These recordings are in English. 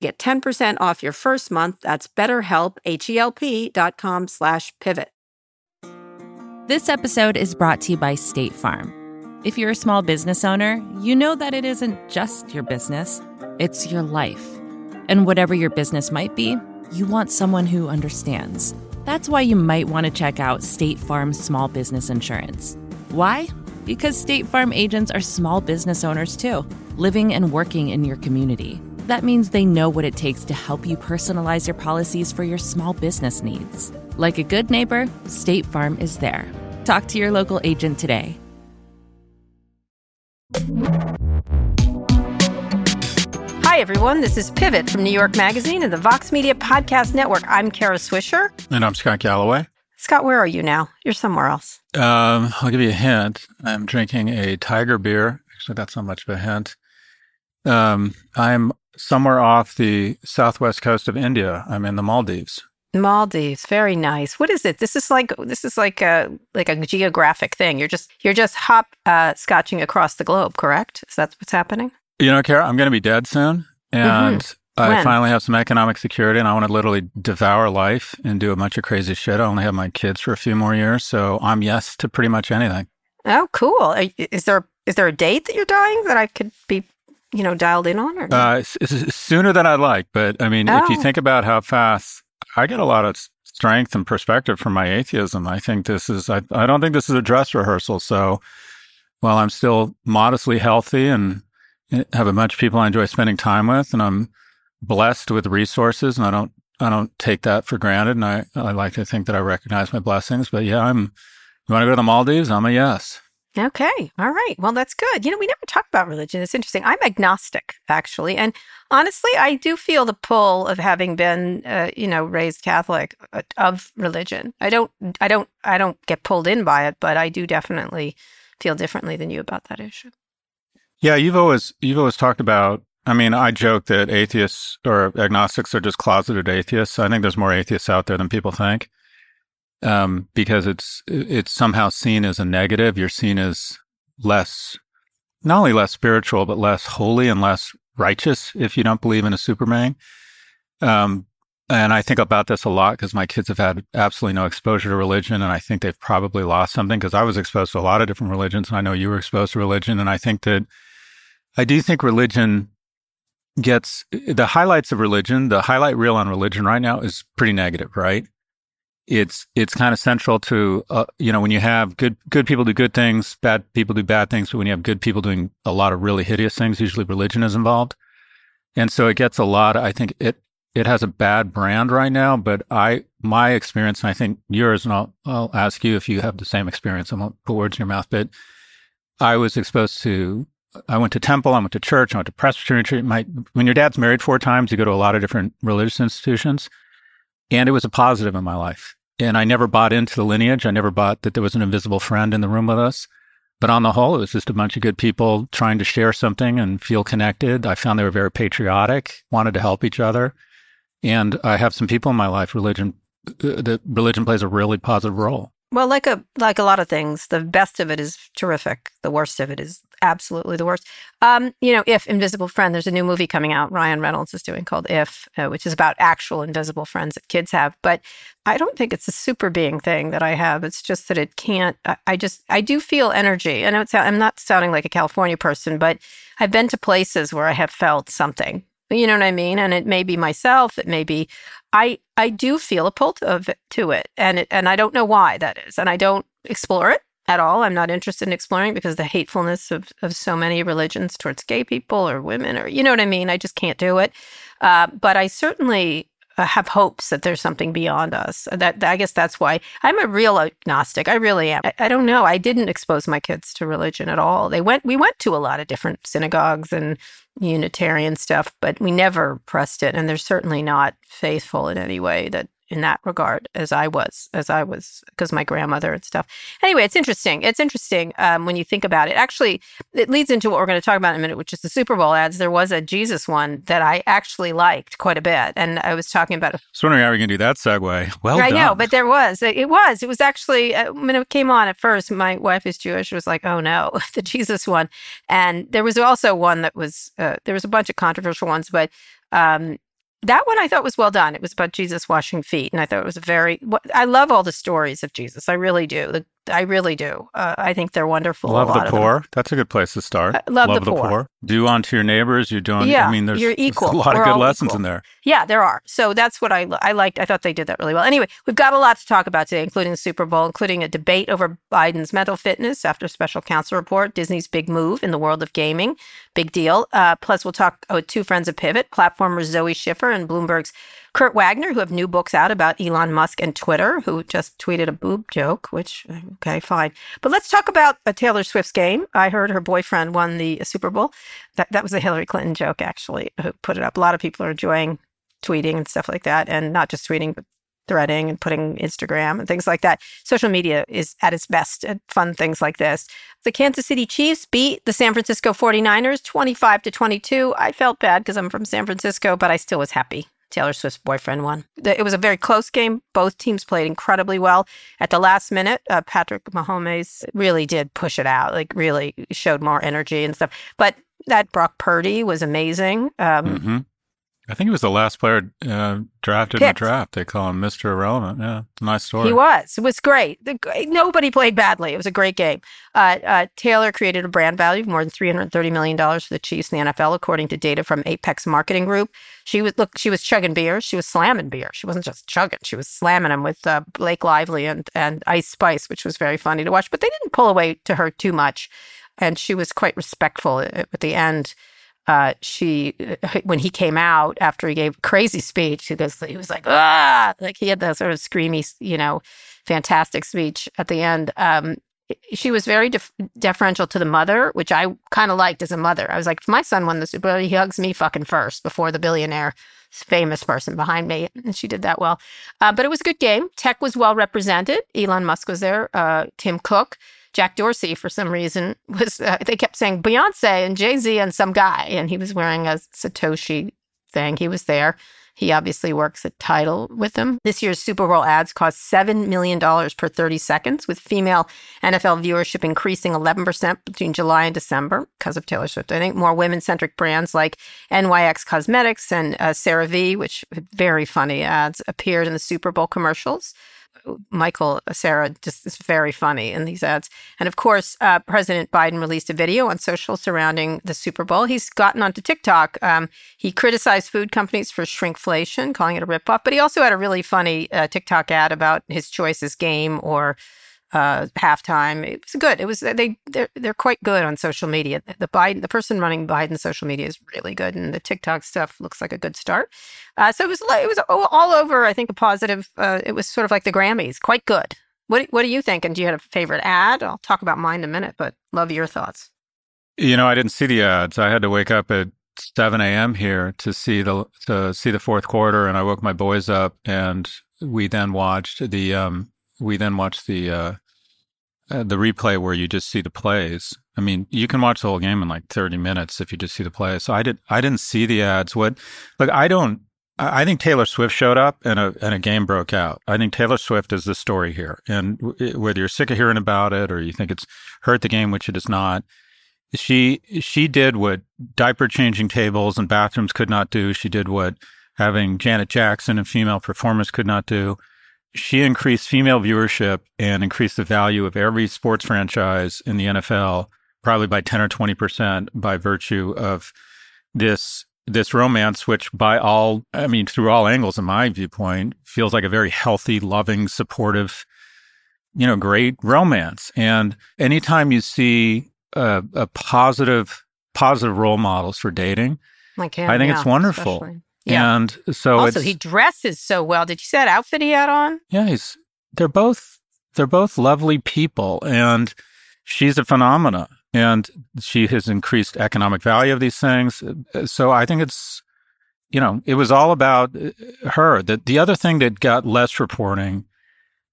Get 10% off your first month. That's betterhelp, H-E-L-P dot com slash pivot. This episode is brought to you by State Farm. If you're a small business owner, you know that it isn't just your business, it's your life. And whatever your business might be, you want someone who understands. That's why you might want to check out State Farm Small Business Insurance. Why? Because State Farm agents are small business owners too, living and working in your community that means they know what it takes to help you personalize your policies for your small business needs. Like a good neighbor, State Farm is there. Talk to your local agent today. Hi, everyone. This is Pivot from New York Magazine and the Vox Media Podcast Network. I'm Kara Swisher. And I'm Scott Galloway. Scott, where are you now? You're somewhere else. Um, I'll give you a hint. I'm drinking a Tiger beer. Actually, that's not much of a hint. Um, I'm somewhere off the southwest coast of India. I'm in the Maldives. Maldives, very nice. What is it? This is like this is like a like a geographic thing. You're just you're just hop uh, scotching across the globe, correct? Is that what's happening? You know, Kara, I'm going to be dead soon, and mm-hmm. I finally have some economic security, and I want to literally devour life and do a bunch of crazy shit. I only have my kids for a few more years, so I'm yes to pretty much anything. Oh, cool. Is there is there a date that you're dying that I could be you know, dialed in on? Or uh, sooner than I'd like. But I mean, oh. if you oh. think about how fast I get a lot of strength and perspective from my atheism, I think this is, I, I don't think this is a dress rehearsal. So while I'm still modestly healthy and have a bunch of people I enjoy spending time with, and I'm blessed with resources, and I don't, I don't take that for granted. And I, I like to think that I recognize my blessings. But yeah, I'm, you want to go to the Maldives? I'm a yes. Okay. All right. Well, that's good. You know, we never talk about religion. It's interesting. I'm agnostic, actually. And honestly, I do feel the pull of having been, uh, you know, raised Catholic uh, of religion. I don't, I don't, I don't get pulled in by it, but I do definitely feel differently than you about that issue. Yeah. You've always, you've always talked about, I mean, I joke that atheists or agnostics are just closeted atheists. I think there's more atheists out there than people think um, because it's it's somehow seen as a negative. You're seen as less, not only less spiritual, but less holy and less righteous if you don't believe in a Superman. Um, and I think about this a lot because my kids have had absolutely no exposure to religion, and I think they've probably lost something because I was exposed to a lot of different religions, and I know you were exposed to religion, and I think that I do think religion gets the highlights of religion. The highlight reel on religion right now is pretty negative, right? It's it's kind of central to uh, you know when you have good good people do good things, bad people do bad things, but when you have good people doing a lot of really hideous things, usually religion is involved, and so it gets a lot. I think it it has a bad brand right now, but I my experience, and I think yours, and I'll I'll ask you if you have the same experience. I won't put words in your mouth, but I was exposed to. I went to temple. I went to church. I went to Presbyterian. My when your dad's married four times, you go to a lot of different religious institutions, and it was a positive in my life and I never bought into the lineage. I never bought that there was an invisible friend in the room with us. But on the whole, it was just a bunch of good people trying to share something and feel connected. I found they were very patriotic, wanted to help each other. And I have some people in my life, religion, uh, that religion plays a really positive role. Well, like a like a lot of things, the best of it is terrific. The worst of it is absolutely the worst. Um, you know, if Invisible Friend, there's a new movie coming out. Ryan Reynolds is doing called If, uh, which is about actual invisible friends that kids have. But I don't think it's a super being thing that I have. It's just that it can't. I, I just I do feel energy. I know it's, I'm not sounding like a California person, but I've been to places where I have felt something. You know what I mean? And it may be myself. It may be I I do feel a pull of it, to it, and it, and I don't know why that is, and I don't explore it at all. I'm not interested in exploring because the hatefulness of, of so many religions towards gay people or women or, you know what I mean? I just can't do it. Uh, but I certainly uh, have hopes that there's something beyond us. That, I guess that's why I'm a real agnostic. I really am. I, I, don't know. I didn't expose my kids to religion at all. They went. We went to a lot of different synagogues and Unitarian stuff, but we never pressed it. And they're certainly not faithful in any way that in that regard as I was, as I was, because my grandmother and stuff. Anyway, it's interesting. It's interesting um, when you think about it. Actually, it leads into what we're going to talk about in a minute, which is the Super Bowl ads. There was a Jesus one that I actually liked quite a bit, and I was talking about. I was wondering how we can do that segue. Well, I done. know, but there was. It was. It was actually uh, when it came on at first. My wife is Jewish. Was like, oh no, the Jesus one, and there was also one that was. Uh, there was a bunch of controversial ones, but um, that one I thought was well done. It was about Jesus washing feet, and I thought it was very. I love all the stories of Jesus. I really do. The I really do. Uh, I think they're wonderful. Love the poor. That's a good place to start. Uh, love, love the, the poor. poor. Do unto your neighbors. You're doing. Yeah, I mean, there's, you're equal. There's a lot We're of good lessons equal. in there. Yeah, there are. So that's what I I liked. I thought they did that really well. Anyway, we've got a lot to talk about today, including the Super Bowl, including a debate over Biden's mental fitness after special counsel report, Disney's big move in the world of gaming, big deal. Uh, plus, we'll talk with two friends of Pivot, Platformer's Zoë Schiffer and Bloomberg's Kurt Wagner, who have new books out about Elon Musk and Twitter, who just tweeted a boob joke, which, okay, fine. But let's talk about a Taylor Swift's game. I heard her boyfriend won the Super Bowl. That, that was a Hillary Clinton joke, actually, who put it up. A lot of people are enjoying tweeting and stuff like that, and not just tweeting, but threading and putting Instagram and things like that. Social media is at its best at fun things like this. The Kansas City Chiefs beat the San Francisco 49ers 25 to 22. I felt bad because I'm from San Francisco, but I still was happy Taylor Swift's boyfriend won. It was a very close game. Both teams played incredibly well. At the last minute, uh, Patrick Mahomes really did push it out, like really showed more energy and stuff. But that Brock Purdy was amazing. Um, mm-hmm. I think he was the last player uh, drafted Picked. in the draft. They call him Mr. Irrelevant. Yeah, nice story. He was. It was great. The, nobody played badly. It was a great game. Uh, uh, Taylor created a brand value of more than $330 million for the Chiefs in the NFL, according to data from Apex Marketing Group. She was, look, she was chugging beer. She was slamming beer. She wasn't just chugging. She was slamming them with uh, Blake Lively and, and Ice Spice, which was very funny to watch. But they didn't pull away to her too much. And she was quite respectful at, at the end uh, she uh, when he came out after he gave crazy speech, he goes, he was like, ah, like he had that sort of screamy, you know, fantastic speech at the end. Um, she was very def- deferential to the mother, which I kind of liked as a mother. I was like, if my son won the Super Bowl, he hugs me fucking first before the billionaire famous person behind me. And she did that well. Uh, but it was a good game. Tech was well represented. Elon Musk was there. Uh, Tim Cook. Jack Dorsey, for some reason, was uh, they kept saying Beyonce and Jay Z and some guy, and he was wearing a Satoshi thing. He was there. He obviously works at Tidal with them. This year's Super Bowl ads cost $7 million per 30 seconds, with female NFL viewership increasing 11% between July and December because of Taylor Swift. I think more women centric brands like NYX Cosmetics and uh, CeraVe, which very funny ads, appeared in the Super Bowl commercials. Michael Cera just is very funny in these ads. And of course, uh, President Biden released a video on social surrounding the Super Bowl. He's gotten onto TikTok. Um, he criticized food companies for shrinkflation, calling it a ripoff. But he also had a really funny uh, TikTok ad about his choices game or uh, halftime. It was good. It was they they're they're quite good on social media. The Biden, the person running Biden's social media is really good, and the TikTok stuff looks like a good start. Uh, so it was it was all over. I think a positive. Uh, it was sort of like the Grammys, quite good. What what do you think? And do you have a favorite ad? I'll talk about mine in a minute, but love your thoughts. You know, I didn't see the ads. I had to wake up at 7 a.m. here to see the to see the fourth quarter, and I woke my boys up, and we then watched the um, we then watched the uh, uh, the replay where you just see the plays. I mean, you can watch the whole game in like 30 minutes if you just see the plays. So I did I didn't see the ads. What like I don't I think Taylor Swift showed up and a and a game broke out. I think Taylor Swift is the story here. And w- whether you're sick of hearing about it or you think it's hurt the game, which it is not, she she did what diaper changing tables and bathrooms could not do. She did what having Janet Jackson and female performers could not do she increased female viewership and increased the value of every sports franchise in the NFL probably by 10 or 20% by virtue of this this romance which by all I mean through all angles in my viewpoint feels like a very healthy, loving, supportive you know, great romance. And anytime you see a, a positive, positive role models for dating, Like him, I think yeah, it's wonderful. especially. Yeah. And so also, he dresses so well. Did you see that outfit he had on? yeah, he's, they're both, they're both lovely people and she's a phenomena and she has increased economic value of these things. So I think it's, you know, it was all about uh, her. The, the other thing that got less reporting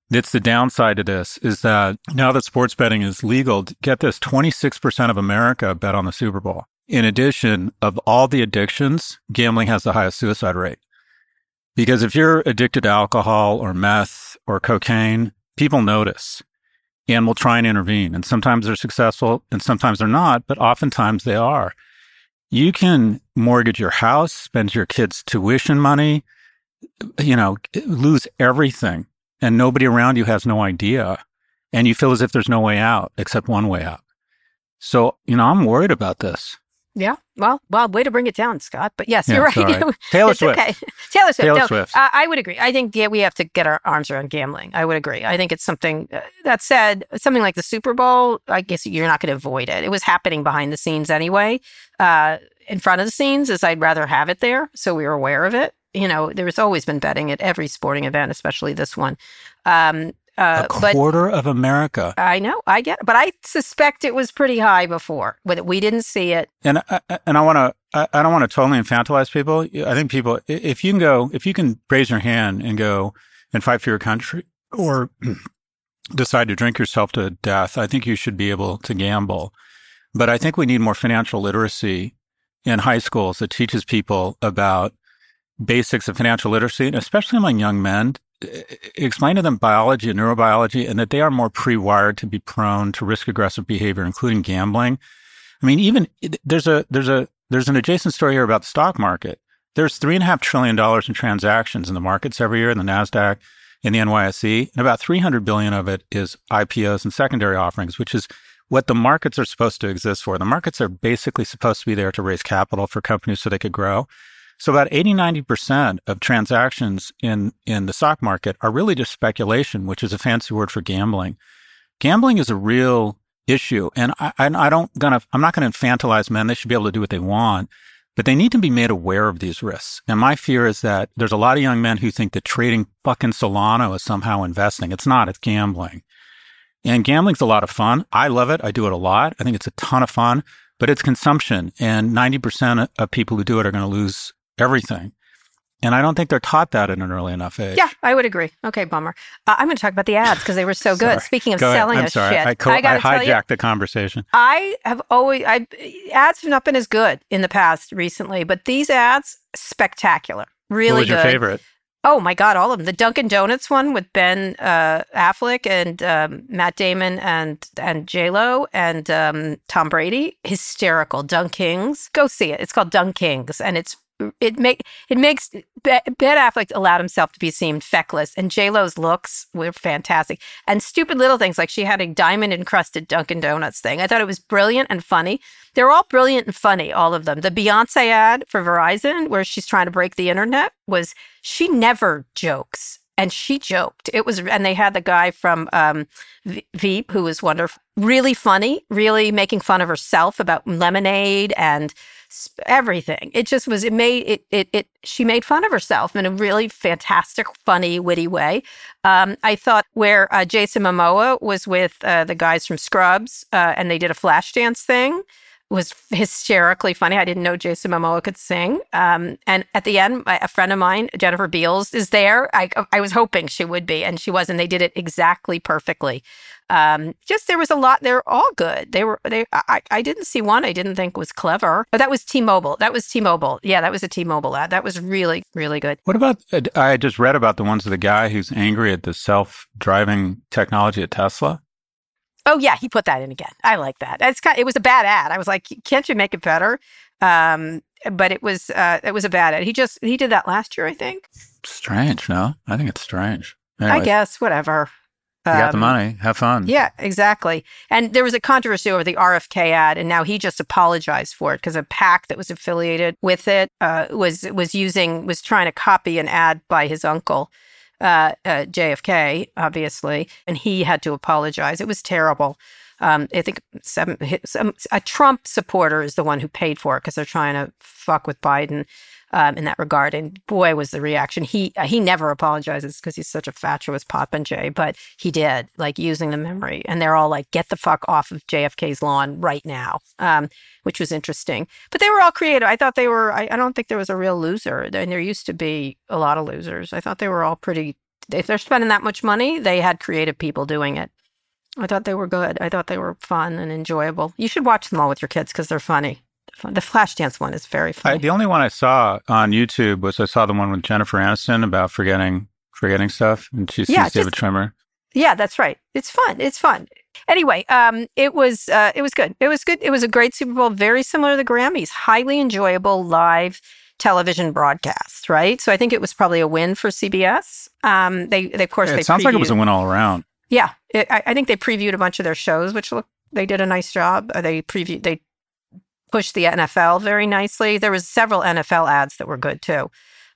that's the downside of this is that now that sports betting is legal, get this 26% of America bet on the Super Bowl. In addition, of all the addictions, gambling has the highest suicide rate. Because if you're addicted to alcohol or meth or cocaine, people notice and will try and intervene. And sometimes they're successful and sometimes they're not, but oftentimes they are. You can mortgage your house, spend your kids' tuition money, you know, lose everything and nobody around you has no idea. And you feel as if there's no way out except one way out. So, you know, I'm worried about this. Yeah. Well, well, way to bring it down, Scott. But yes, Yeah, you're right. Taylor Swift. okay. Taylor Swift. Taylor no, Swift. Uh, I would agree. I think yeah, we have to get our arms around gambling. I would agree. I think it's something. Uh, that said, something like the Super Bowl, I guess you're not going to avoid it. It was happening behind the scenes anyway. Uh, in front of the scenes, is I'd rather have it there, so we were aware of it. You know, there's always been betting at every sporting event, especially this one. Um, uh, a quarter of America. I know, I get, it. but I suspect it was pretty high before. But we didn't see it. And I, I- and I want to I, I don't want to totally infantilize people. I think people if you can go if you can raise your hand and go and fight for your country or decide to drink yourself to death, I think you should be able to gamble. But I think we need more financial literacy in high schools that teaches people about basics of financial literacy, and especially among young men. Explain to them biology and neurobiology and that they are more pre-wired to be prone to risk aggressive behavior, including gambling. I mean, even there's a there's a there's an adjacent story here about the stock market. There's three and a half trillion dollars in transactions in the markets every year in the Nasdaq, in the NYSE, and about 300 billion of it is IPOs and secondary offerings, which is what the markets are supposed to exist for. The markets are basically supposed to be there to raise capital for companies so they could grow. So about 80, 90% of transactions in, in the stock market are really just speculation, which is a fancy word for gambling. Gambling is a real issue. And I, I, don't gonna, I'm not going to infantilize men. They should be able to do what they want, but they need to be made aware of these risks. And my fear is that there's a lot of young men who think that trading fucking Solana is somehow investing. It's not, it's gambling. And gambling's a lot of fun. I love it. I do it a lot. I think it's a ton of fun, but it's consumption. And 90% of people who do it are going to lose everything. And I don't think they're taught that at an early enough age. Yeah, I would agree. Okay, bummer. Uh, I'm going to talk about the ads because they were so good. Speaking of Go ahead. selling I'm sorry. shit, I, co- I gotta tell you, hijacked the conversation. I have always I ads have not been as good in the past recently, but these ads spectacular, really what was good. your favorite? Oh my god, all of them. The Dunkin' Donuts one with Ben uh, Affleck and um, Matt Damon and and J Lo and um, Tom Brady, hysterical. Dunk Kings, go see it. It's called Dunk Kings, and it's it make it makes Be- Ben Affleck allowed himself to be seen feckless, and J Lo's looks were fantastic. And stupid little things like she had a diamond encrusted Dunkin' Donuts thing. I thought it was brilliant and funny. They're all brilliant and funny, all of them. The Beyonce ad for Verizon, where she's trying to break the internet, was she never jokes. And she joked. It was, and they had the guy from um, Veep who was wonderful, really funny, really making fun of herself about lemonade and everything. It just was. It made it. It. It. She made fun of herself in a really fantastic, funny, witty way. Um, I thought where uh, Jason Momoa was with uh, the guys from Scrubs, uh, and they did a flash dance thing was hysterically funny. I didn't know Jason Momoa could sing. Um, and at the end, my, a friend of mine, Jennifer Beals, is there. I, I was hoping she would be, and she was, and they did it exactly perfectly. Um, just there was a lot. They're all good. They were. They. I. I didn't see one. I didn't think was clever. But that was T-Mobile. That was T-Mobile. Yeah, that was a T-Mobile ad. That was really, really good. What about? uh, I just read about the ones of the guy who's angry at the self-driving technology at Tesla. Oh yeah, he put that in again. I like that. It's kind. It was a bad ad. I was like, can't you make it better? Um, but it was. Uh, it was a bad ad. He just. He did that last year, I think. Strange, no? I think it's strange. I guess whatever. You got the Um, money. Have fun. Yeah, exactly. And there was a controversy over the RFK ad, and now he just apologized for it because a PAC that was affiliated with it uh, was was using was trying to copy an ad by his uncle. Uh, uh, JFK, obviously, and he had to apologize. It was terrible. Um, I think seven, some, a Trump supporter is the one who paid for it because they're trying to fuck with Biden um, in that regard. And boy, was the reaction. He uh, he never apologizes because he's such a fatuous popinjay, but he did, like using the memory. And they're all like, get the fuck off of JFK's lawn right now, um, which was interesting. But they were all creative. I thought they were, I, I don't think there was a real loser. And there used to be a lot of losers. I thought they were all pretty, if they're spending that much money, they had creative people doing it. I thought they were good. I thought they were fun and enjoyable. You should watch them all with your kids because they're funny. The Flashdance one is very funny. I, the only one I saw on YouTube was I saw the one with Jennifer Aniston about forgetting forgetting stuff, and she sees yeah, David Schwimmer. Yeah, that's right. It's fun. It's fun. Anyway, um, it was uh, it was good. It was good. It was a great Super Bowl, very similar to the Grammys. Highly enjoyable live television broadcast, right? So I think it was probably a win for CBS. Um, they, they of course, yeah, it sounds previewed, like it was a win all around. Yeah, it, I, I, think they previewed a bunch of their shows, which look they did a nice job. Uh, they previewed they pushed the NFL very nicely. There was several NFL ads that were good too,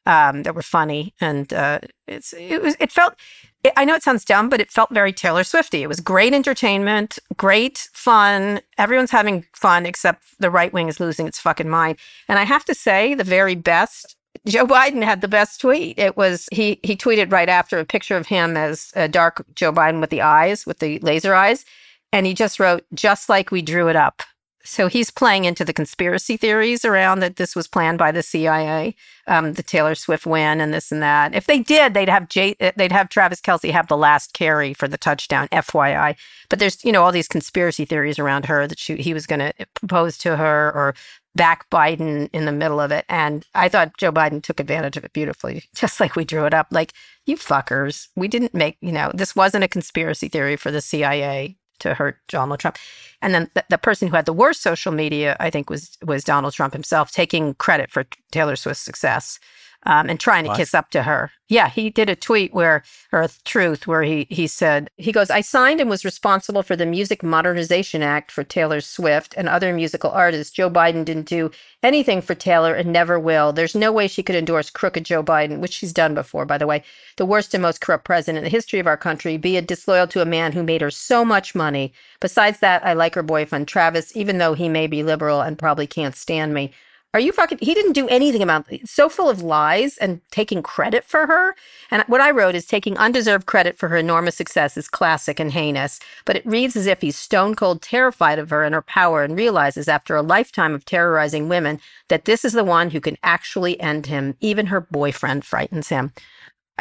um, that were funny, and uh, it's it was it felt. It, I know it sounds dumb, but it felt very Taylor Swifty. It was great entertainment, great fun. Everyone's having fun except the right wing is losing its fucking mind. And I have to say, the very best Joe Biden had the best tweet. It was he he tweeted right after a picture of him as a dark Joe Biden with the eyes, with the laser eyes, and he just wrote just like we drew it up. So he's playing into the conspiracy theories around that this was planned by the CIA, um, the Taylor Swift win and this and that. If they did, they'd have uh, they'd have Travis Kelce have the last carry for the touchdown. FYI, but there's you know all these conspiracy theories around her that she, he was going to propose to her or back Biden in the middle of it. And I thought Joe Biden took advantage of it beautifully, just like we drew it up. Like, you fuckers, we didn't make, you know, this wasn't a conspiracy theory for the CIA to hurt Donald Trump. And then the, the, person who had the worst social media, I think, was was Donald Trump himself, taking credit for Taylor Swift's success um, and trying to what? kiss up to her. Yeah, he did a tweet where, or a truth, where he he said he goes, "I signed and was responsible for the Music Modernization Act for Taylor Swift and other musical artists. Joe Biden didn't do anything for Taylor and never will. There's no way she could endorse crooked Joe Biden, which she's done before, by the way, the worst and most corrupt president in the history of our country. Be a disloyal to a man who made her so much money. Besides that, I like her boyfriend Travis, even though he may be liberal and probably can't stand me." Are you fucking? He didn't do anything about it. so full of lies and taking credit for her. And what I wrote is taking undeserved credit for her enormous success is classic and heinous. But it reads as if he's stone cold terrified of her and her power and realizes after a lifetime of terrorizing women that this is the one who can actually end him. Even her boyfriend frightens him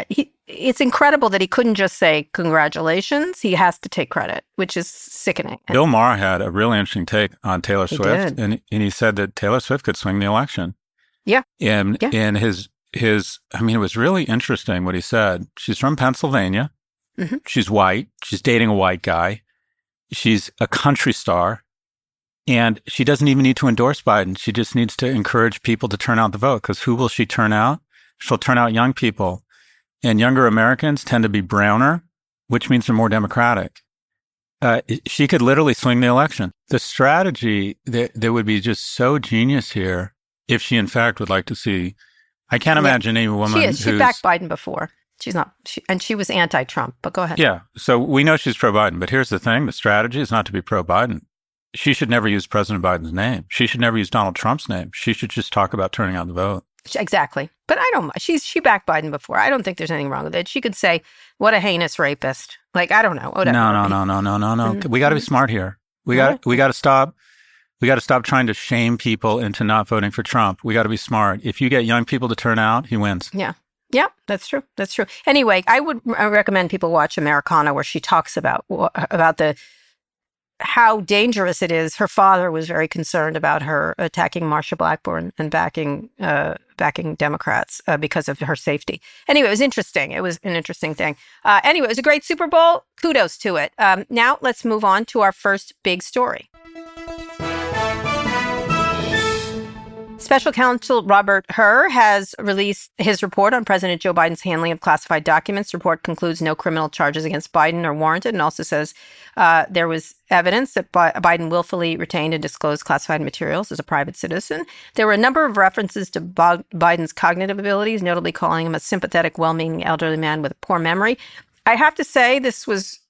he, it's incredible that he couldn't just say congratulations. He has to take credit, which is sickening. Bill Maher had a really interesting take on Taylor he Swift, and and he said that Taylor Swift could swing the election. Yeah, and yeah. and his his, I mean, it was really interesting what he said. She's from Pennsylvania. Mm-hmm. She's white. She's dating a white guy. She's a country star. And she doesn't even need to endorse Biden. She just needs to encourage people to turn out the vote. Because who will she turn out? She'll turn out young people and younger Americans tend to be browner, which means they're more democratic. Uh, she could literally swing the election. The strategy that, that would be just so genius here, if she in fact would like to see, I can't yeah. imagine any woman. She is. She backed Biden before. She's not, she, and she was anti-Trump. But go ahead. Yeah. So we know she's pro-Biden. But here's the thing: the strategy is not to be pro-Biden. She should never use President Biden's name. She should never use Donald Trump's name. She should just talk about turning out the vote. Exactly. But I don't. She's she backed Biden before. I don't think there's anything wrong with it. She could say, "What a heinous rapist." Like I don't know. Whatever. No, no, no, no, no, no, no. Mm-hmm. We got to be smart here. We got we got to stop. We got to stop trying to shame people into not voting for Trump. We got to be smart. If you get young people to turn out, he wins. Yeah. Yeah, that's true. That's true. Anyway, I would recommend people watch Americana, where she talks about about the how dangerous it is. Her father was very concerned about her attacking Marsha Blackburn and backing uh, backing Democrats uh, because of her safety. Anyway, it was interesting. It was an interesting thing. Uh, anyway, it was a great Super Bowl. Kudos to it. Um, now let's move on to our first big story. Special counsel Robert Hur has released his report on President Joe Biden's handling of classified documents. The report concludes no criminal charges against Biden are warranted and also says uh, there was evidence that Bi- Biden willfully retained and disclosed classified materials as a private citizen. There were a number of references to Bo- Biden's cognitive abilities, notably calling him a sympathetic, well meaning elderly man with a poor memory. I have to say, this was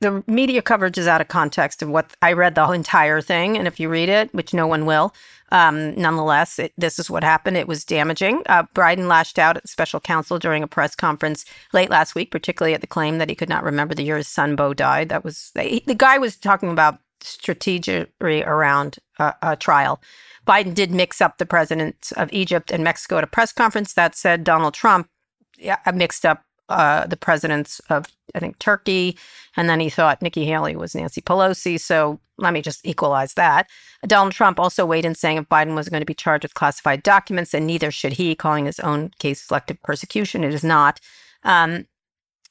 the media coverage is out of context of what I read the entire thing. And if you read it, which no one will, um, nonetheless, it, this is what happened. It was damaging. Uh, Biden lashed out at special counsel during a press conference late last week, particularly at the claim that he could not remember the year his son Beau died. That was he, the guy was talking about strategy around uh, a trial. Biden did mix up the presidents of Egypt and Mexico at a press conference. That said, Donald Trump yeah, mixed up uh, the presidents of, I think, Turkey. And then he thought Nikki Haley was Nancy Pelosi. So let me just equalize that. Donald Trump also weighed in saying if Biden was going to be charged with classified documents, then neither should he, calling his own case selective persecution. It is not. Um,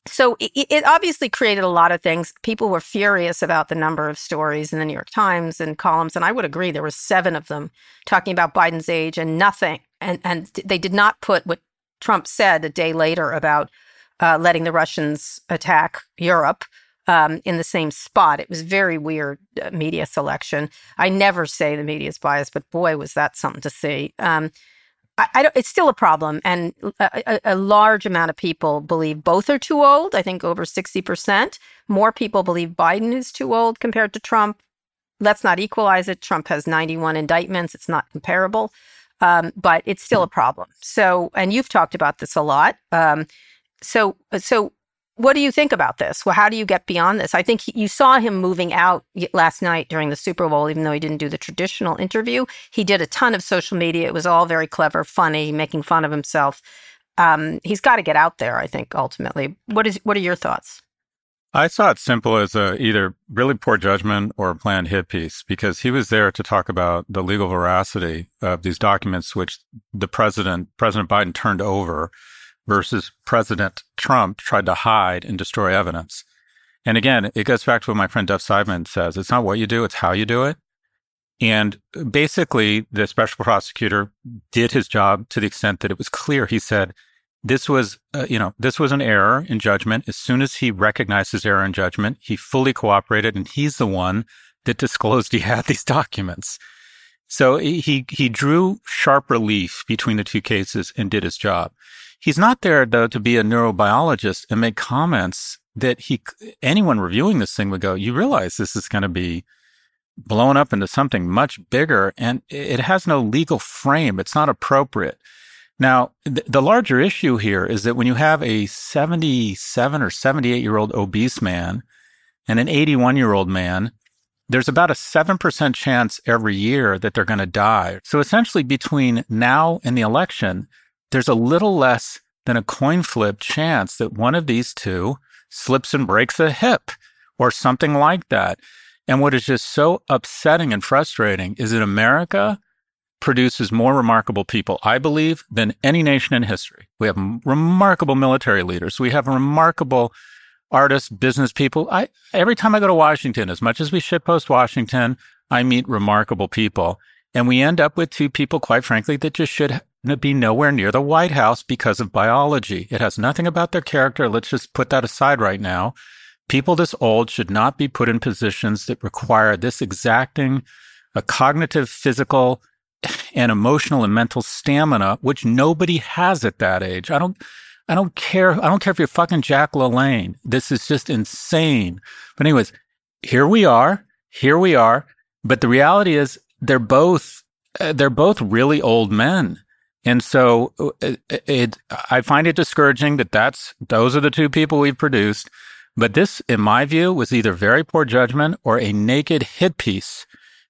so it, it, obviously created a lot of things. People were furious about the number of stories in the New York Times and columns, and I would agree there were seven of them talking about Biden's age and nothing. And and they did not put what Trump said a day later about uh, letting the Russians attack Europe um, in the same spot. It was very weird uh, media selection. I never say the media is biased, but boy, was that something to see. Um, I, it's still a problem, and a, a, large amount of people believe both are too old. I think over sixty percent. More people believe Biden is too old compared to Trump. Let's not equalize it. Trump has ninety-one indictments. It's not comparable, um, but it's still a problem. So, and you've talked about this a lot. Um, so, so what do you think about this? Well, how do you get beyond this? I think he, you saw him moving out last night during the Super Bowl, even though he didn't do the traditional interview. He did a ton of social media. It was all very clever, funny, making fun of himself. Um, he's got to get out there. I think ultimately. What is? What are your thoughts? I saw it simple as a either really poor judgment or a planned hit piece because he was there to talk about the legal veracity of these documents, which the president, President Biden, turned over versus President Trump tried to hide and destroy evidence. And again, it goes back to what my friend Dov Seidman says. It's not what you do, it's how you do it. And basically, the special prosecutor did his job to the extent that it was clear. He said, this was, uh, you know, this was an error in judgment. As soon as he recognized his error in judgment, he fully cooperated and he's the one that disclosed he had these documents. So he, he drew sharp relief between the two cases and did his job. He's not there though to be a neurobiologist and make comments that he anyone reviewing this thing would go, you realize this is going to be blown up into something much bigger and it has no legal frame. It's not appropriate. Now, th- the larger issue here is that when you have a 77 or 78 year old obese man and an 81 year old man, there's about a 7% chance every year that they're going to die. So essentially between now and the election, there's a little less than a coin flip chance that one of these two slips and breaks a hip or something like that. And what is just so upsetting and frustrating is that America produces more remarkable people, I believe, than any nation in history. We have remarkable military leaders. We have remarkable artists, business people. I, every time I go to Washington, as much as we shitpost Washington, I meet remarkable people. And we end up with two people, quite frankly, that just should be nowhere near the White House because of biology. It has nothing about their character. Let's just put that aside right now. People this old should not be put in positions that require this exacting a cognitive, physical, and emotional and mental stamina, which nobody has at that age. I don't, I don't care. I don't care if you're fucking Jack LaLanne. This is just insane. But anyways, here we are. Here we are. But the reality is they're both, uh, they're both really old men. And so it, uh, it, I find it discouraging that that's those are the two people we've produced. But this, in my view, was either very poor judgment or a naked hit piece.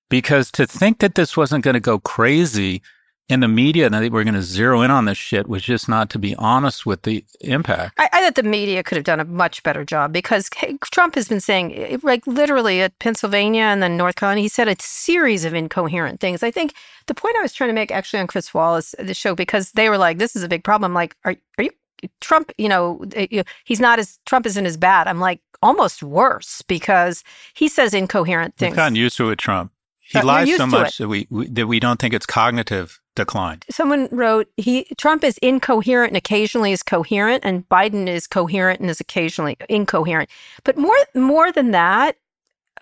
Because to think that this wasn't going to go crazy in the media and that we're going to zero in on this shit was just not to be honest with the impact. I, I thought the media could have done a much better job because Trump has been saying, eh, like literally at Pennsylvania and then North Carolina, he said a series of incoherent things. I think the point I was trying to make actually on Chris Wallace, the show, because they were like, this is a big problem. Like, are, are you Trump, you know, eh, he's not as Trump isn't as bad. I'm like almost worse because he says incoherent things. We've gotten used to it, Trump. He uh, lies so much that we, we, that we don't think it's cognitive declined. Someone wrote he Trump is incoherent and occasionally is coherent, and Biden is coherent and is occasionally incoherent. But more more than that,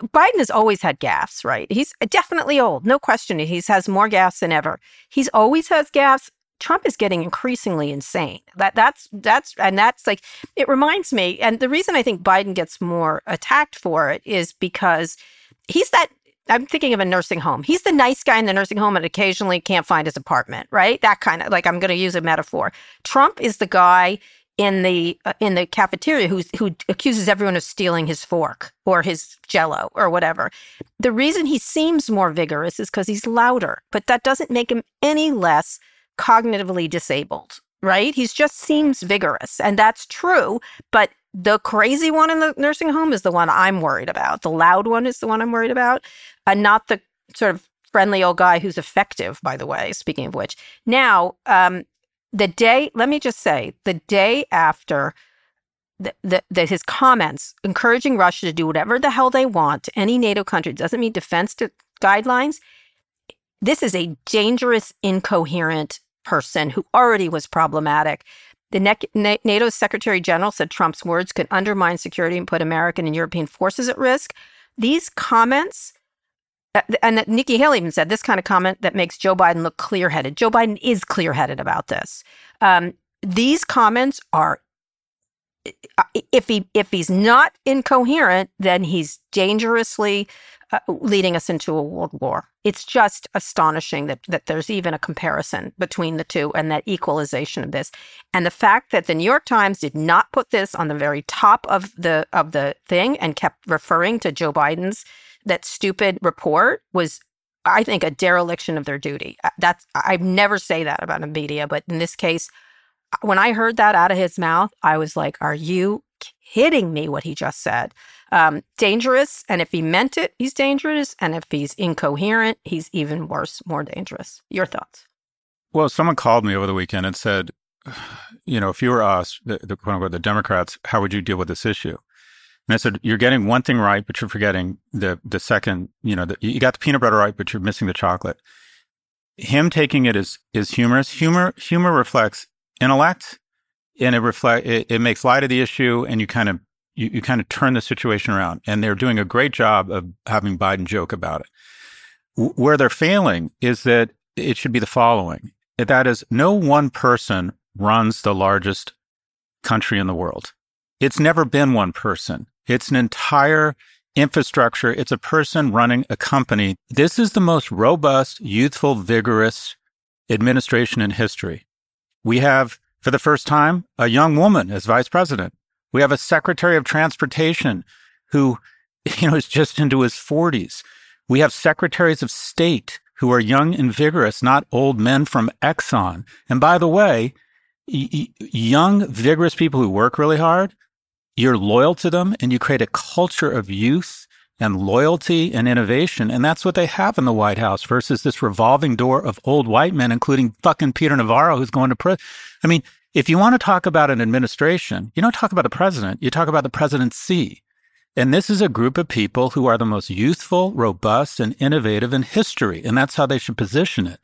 Biden has always had gaffes, right? He's definitely old, no question. He has more gaffes than ever. He's always has gaffes. Trump is getting increasingly insane. That that's that's and that's like it reminds me. And the reason I think Biden gets more attacked for it is because he's that. I'm thinking of a nursing home. He's the nice guy in the nursing home and occasionally can't find his apartment, right? That kind of like I'm going to use a metaphor. Trump is the guy in the uh, in the cafeteria who who accuses everyone of stealing his fork or his jello or whatever. The reason he seems more vigorous is because he's louder, but that doesn't make him any less cognitively disabled, right? He just seems vigorous, and that's true. But the crazy one in the nursing home is the one I'm worried about. The loud one is the one I'm worried about, and not the sort of friendly old guy who's effective, by the way. Speaking of which, now um, the day, let me just say, the day after the, the, his comments encouraging Russia to do whatever the hell they want to any NATO country doesn't mean defense guidelines. This is a dangerous, incoherent person who already was problematic. The NATO Secretary General said Trump's words could undermine security and put American and European forces at risk. These comments and Nikki Haley even said this kind of comment that makes Joe Biden look clear headed. Joe Biden is clear headed about this. Um, these comments are uh, if he if he's not incoherent, then he's dangerously uh, leading us into a world war. It's just astonishing that that there's even a comparison between the two and that equalization of this. And the fact that the New York Times did not put this on the very top of the of the thing and kept referring to Joe Biden's that stupid report was I think a dereliction of their duty. That's I never say that about a media, but in this case, when I heard that out of his mouth, I was like, "Are you kidding me?" What he just said. Um, dangerous, and if he meant it, he's dangerous, and if he's incoherent, he's even worse, more dangerous. Your thoughts? Well, someone called me over the weekend and said, "You know, if you were us, the, the quote unquote the Democrats, how would you deal with this issue?" And I said, you're getting one thing right, but you're forgetting the the second. You know, the, you got the peanut butter right, but you're missing the chocolate. Him taking it is is humorous. Humor humor reflects intellect, and it reflect it, it makes light of the issue, and you kind of you, you kind of turn the situation around. And they're doing a great job of having Biden joke about it. W- where they're failing is that it should be the following: that is, no one person runs the largest country in the world. It's never been one person. It's an entire infrastructure. It's a person running a company. This is the most robust, youthful, vigorous administration in history. We have, for the first time, a young woman as vice president. We have a secretary of transportation who, you know, is just into his 40s. We have secretaries of state who are young and vigorous, not old men from Exxon. And by the way, y- young, vigorous people who work really hard you're loyal to them and you create a culture of youth and loyalty and innovation. And that's what they have in the White House versus this revolving door of old white men, including fucking Peter Navarro, who's going to prison. I mean, if you want to talk about an administration, you don't talk about the president, you talk about the presidency. And this is a group of people who are the most youthful, robust, and innovative in history. And that's how they should position it.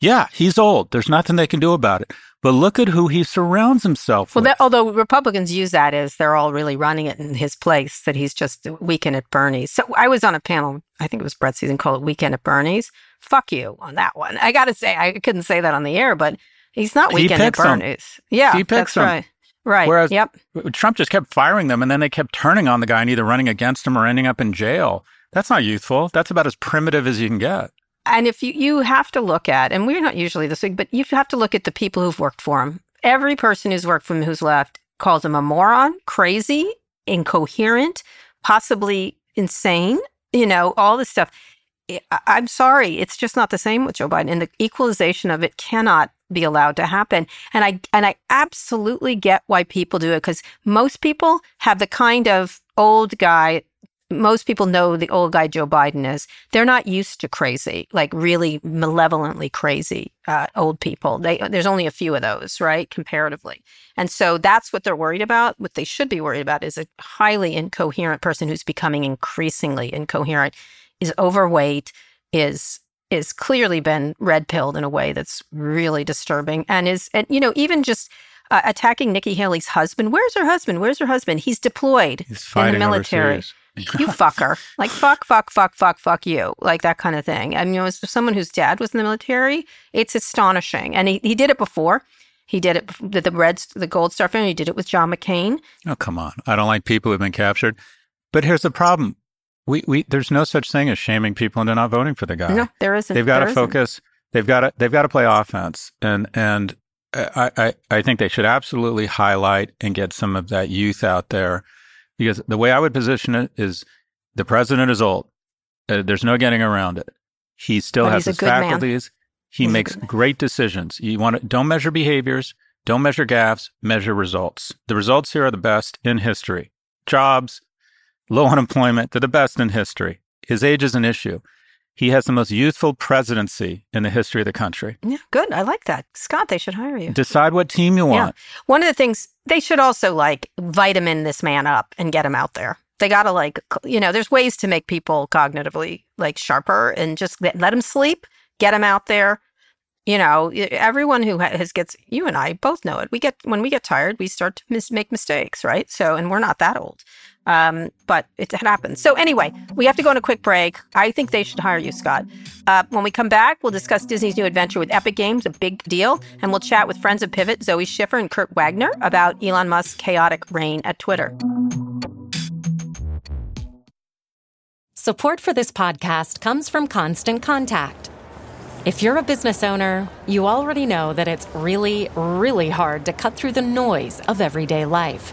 Yeah, he's old. There's nothing they can do about it. But look at who he surrounds himself well, with. That, although Republicans use that as they're all really running it in his place, that he's just weekend at Bernie's. So I was on a panel, I think it was Brett Season, called it Weekend at Bernie's. Fuck you on that one. I got to say, I couldn't say that on the air, but he's not Weekend at Bernie's. Them. Yeah, he picks that's them. right. Right. Whereas yep. Trump just kept firing them and then they kept turning on the guy and either running against him or ending up in jail. That's not youthful. That's about as primitive as you can get. And if you, you have to look at, and we're not usually this big, but you have to look at the people who've worked for him. Every person who's worked for him who's left calls him a moron, crazy, incoherent, possibly insane, you know, all this stuff. I'm sorry, it's just not the same with Joe Biden. And the equalization of it cannot be allowed to happen. And I and I absolutely get why people do it because most people have the kind of old guy most people know the old guy Joe Biden is. They're not used to crazy, like really malevolently crazy uh, old people. They, there's only a few of those, right, comparatively. And so that's what they're worried about. What they should be worried about is a highly incoherent person who's becoming increasingly incoherent, is overweight, is is clearly been red pilled in a way that's really disturbing and is and you know even just uh, attacking Nikki Haley's husband. Where's her husband? Where's her husband? He's deployed He's in the military. overseas. You fucker. Like fuck, fuck, fuck, fuck, fuck you. Like that kind of thing. I mean, you know, as someone whose dad was in the military, it's astonishing. And he, he did it before. He did it with the Reds, the Gold Star family. He did it with John McCain. Oh, come on. I don't like people who've been captured. But here's the problem. We, we there's no such thing as shaming people into not voting for the guy. No, there isn't. They've got There to isn't. focus. They've got to they've got to play offense, and and I, I I think they should absolutely highlight and get some of that youth out there, because the way I would position it is, the president is old. Uh, there's no getting around it. He still But has his good man. faculties. He He's makes great decisions. You want to don't measure behaviors, don't measure gaffes, measure results. The results here are the best in history. Jobs, low unemployment, they're the best in history. His age is an issue. He has the most youthful presidency in the history of the country. Yeah, good. I like that. Scott, they should hire you. Decide what team you want. Yeah. One of the things they should also like vitamin this man up and get him out there. They got to like, you know, there's ways to make people cognitively like sharper and just let, let him sleep, get him out there. You know, everyone who has gets, you and I both know it. We get, when we get tired, we start to mis- make mistakes, right? So, and we're not that old. Um, but it happens. So anyway, we have to go on a quick break. I think they should hire you, Scott. Uh, when we come back, we'll discuss Disney's new adventure with Epic Games, a big deal, and we'll chat with friends of Pivot, Zoë Schiffer and Kurt Wagner, about Elon Musk's chaotic reign at Twitter. Support for this podcast comes from Constant Contact. If you're a business owner, you already know that it's really, really hard to cut through the noise of everyday life.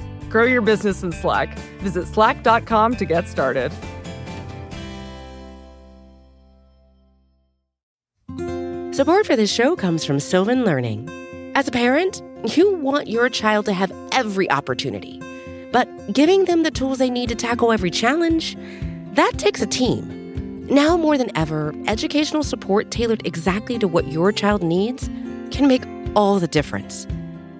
Grow your business in Slack. Visit slack.com to get started. Support for this show comes from Sylvan Learning. As a parent, you want your child to have every opportunity, but giving them the tools they need to tackle every challenge, that takes a team. Now more than ever, educational support tailored exactly to what your child needs can make all the difference.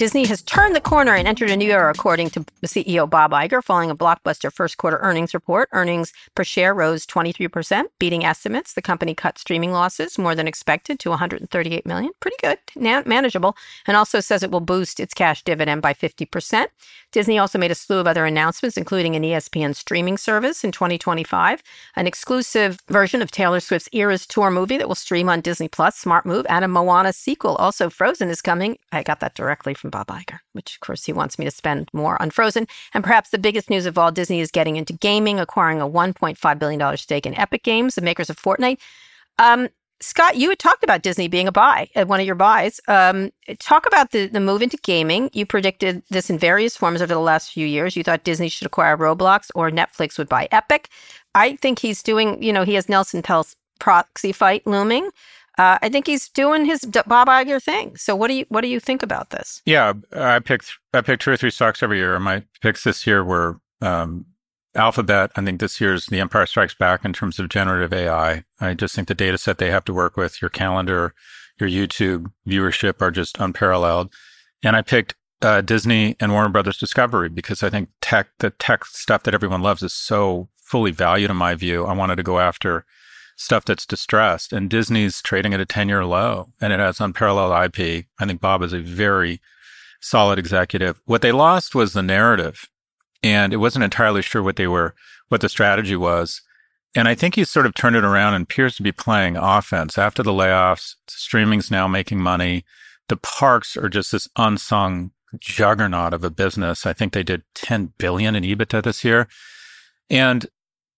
Disney has turned the corner and entered a new era, according to CEO Bob Iger, following a blockbuster first quarter earnings report. Earnings per share rose 23%, beating estimates. The company cut streaming losses more than expected to 138 million. Pretty good, manageable, and also says it will boost its cash dividend by 50%. Disney also made a slew of other announcements, including an ESPN streaming service in 2025, an exclusive version of Taylor Swift's Eras Tour movie that will stream on Disney Plus, smart move, and a Moana sequel. Also, Frozen is coming. I got that directly from Bob Iger, which of course he wants me to spend more on Frozen. And perhaps the biggest news of all, Disney is getting into gaming, acquiring a $1.5 billion stake in Epic Games, the makers of Fortnite. Um, Scott, you had talked about Disney being a buy at one of your buys. Um, talk about the, the move into gaming. You predicted this in various forms over the last few years. You thought Disney should acquire Roblox or Netflix would buy Epic. I think he's doing, you know, he has Nelson Peltz proxy fight looming. Uh, I think he's doing his Bob Iger thing. So what do you what do you think about this? Yeah, I picked I picked two or three stocks every year. My picks this year were um, Alphabet. I think this year's The Empire Strikes Back in terms of generative AI. I just think the data set they have to work with, your calendar, your YouTube viewership are just unparalleled. And I picked uh, Disney and Warner Brothers Discovery because I think tech, the tech stuff that everyone loves, is so fully valued in my view. I wanted to go after stuff that's distressed. And Disney's trading at a 10 year low and it has unparalleled IP. I think Bob is a very solid executive. What they lost was the narrative. And it wasn't entirely sure what they were, what the strategy was. And I think he's sort of turned it around and appears to be playing offense. After the layoffs, streaming's now making money. The parks are just this unsung juggernaut of a business. I think they did 10 billion in EBITDA this year. And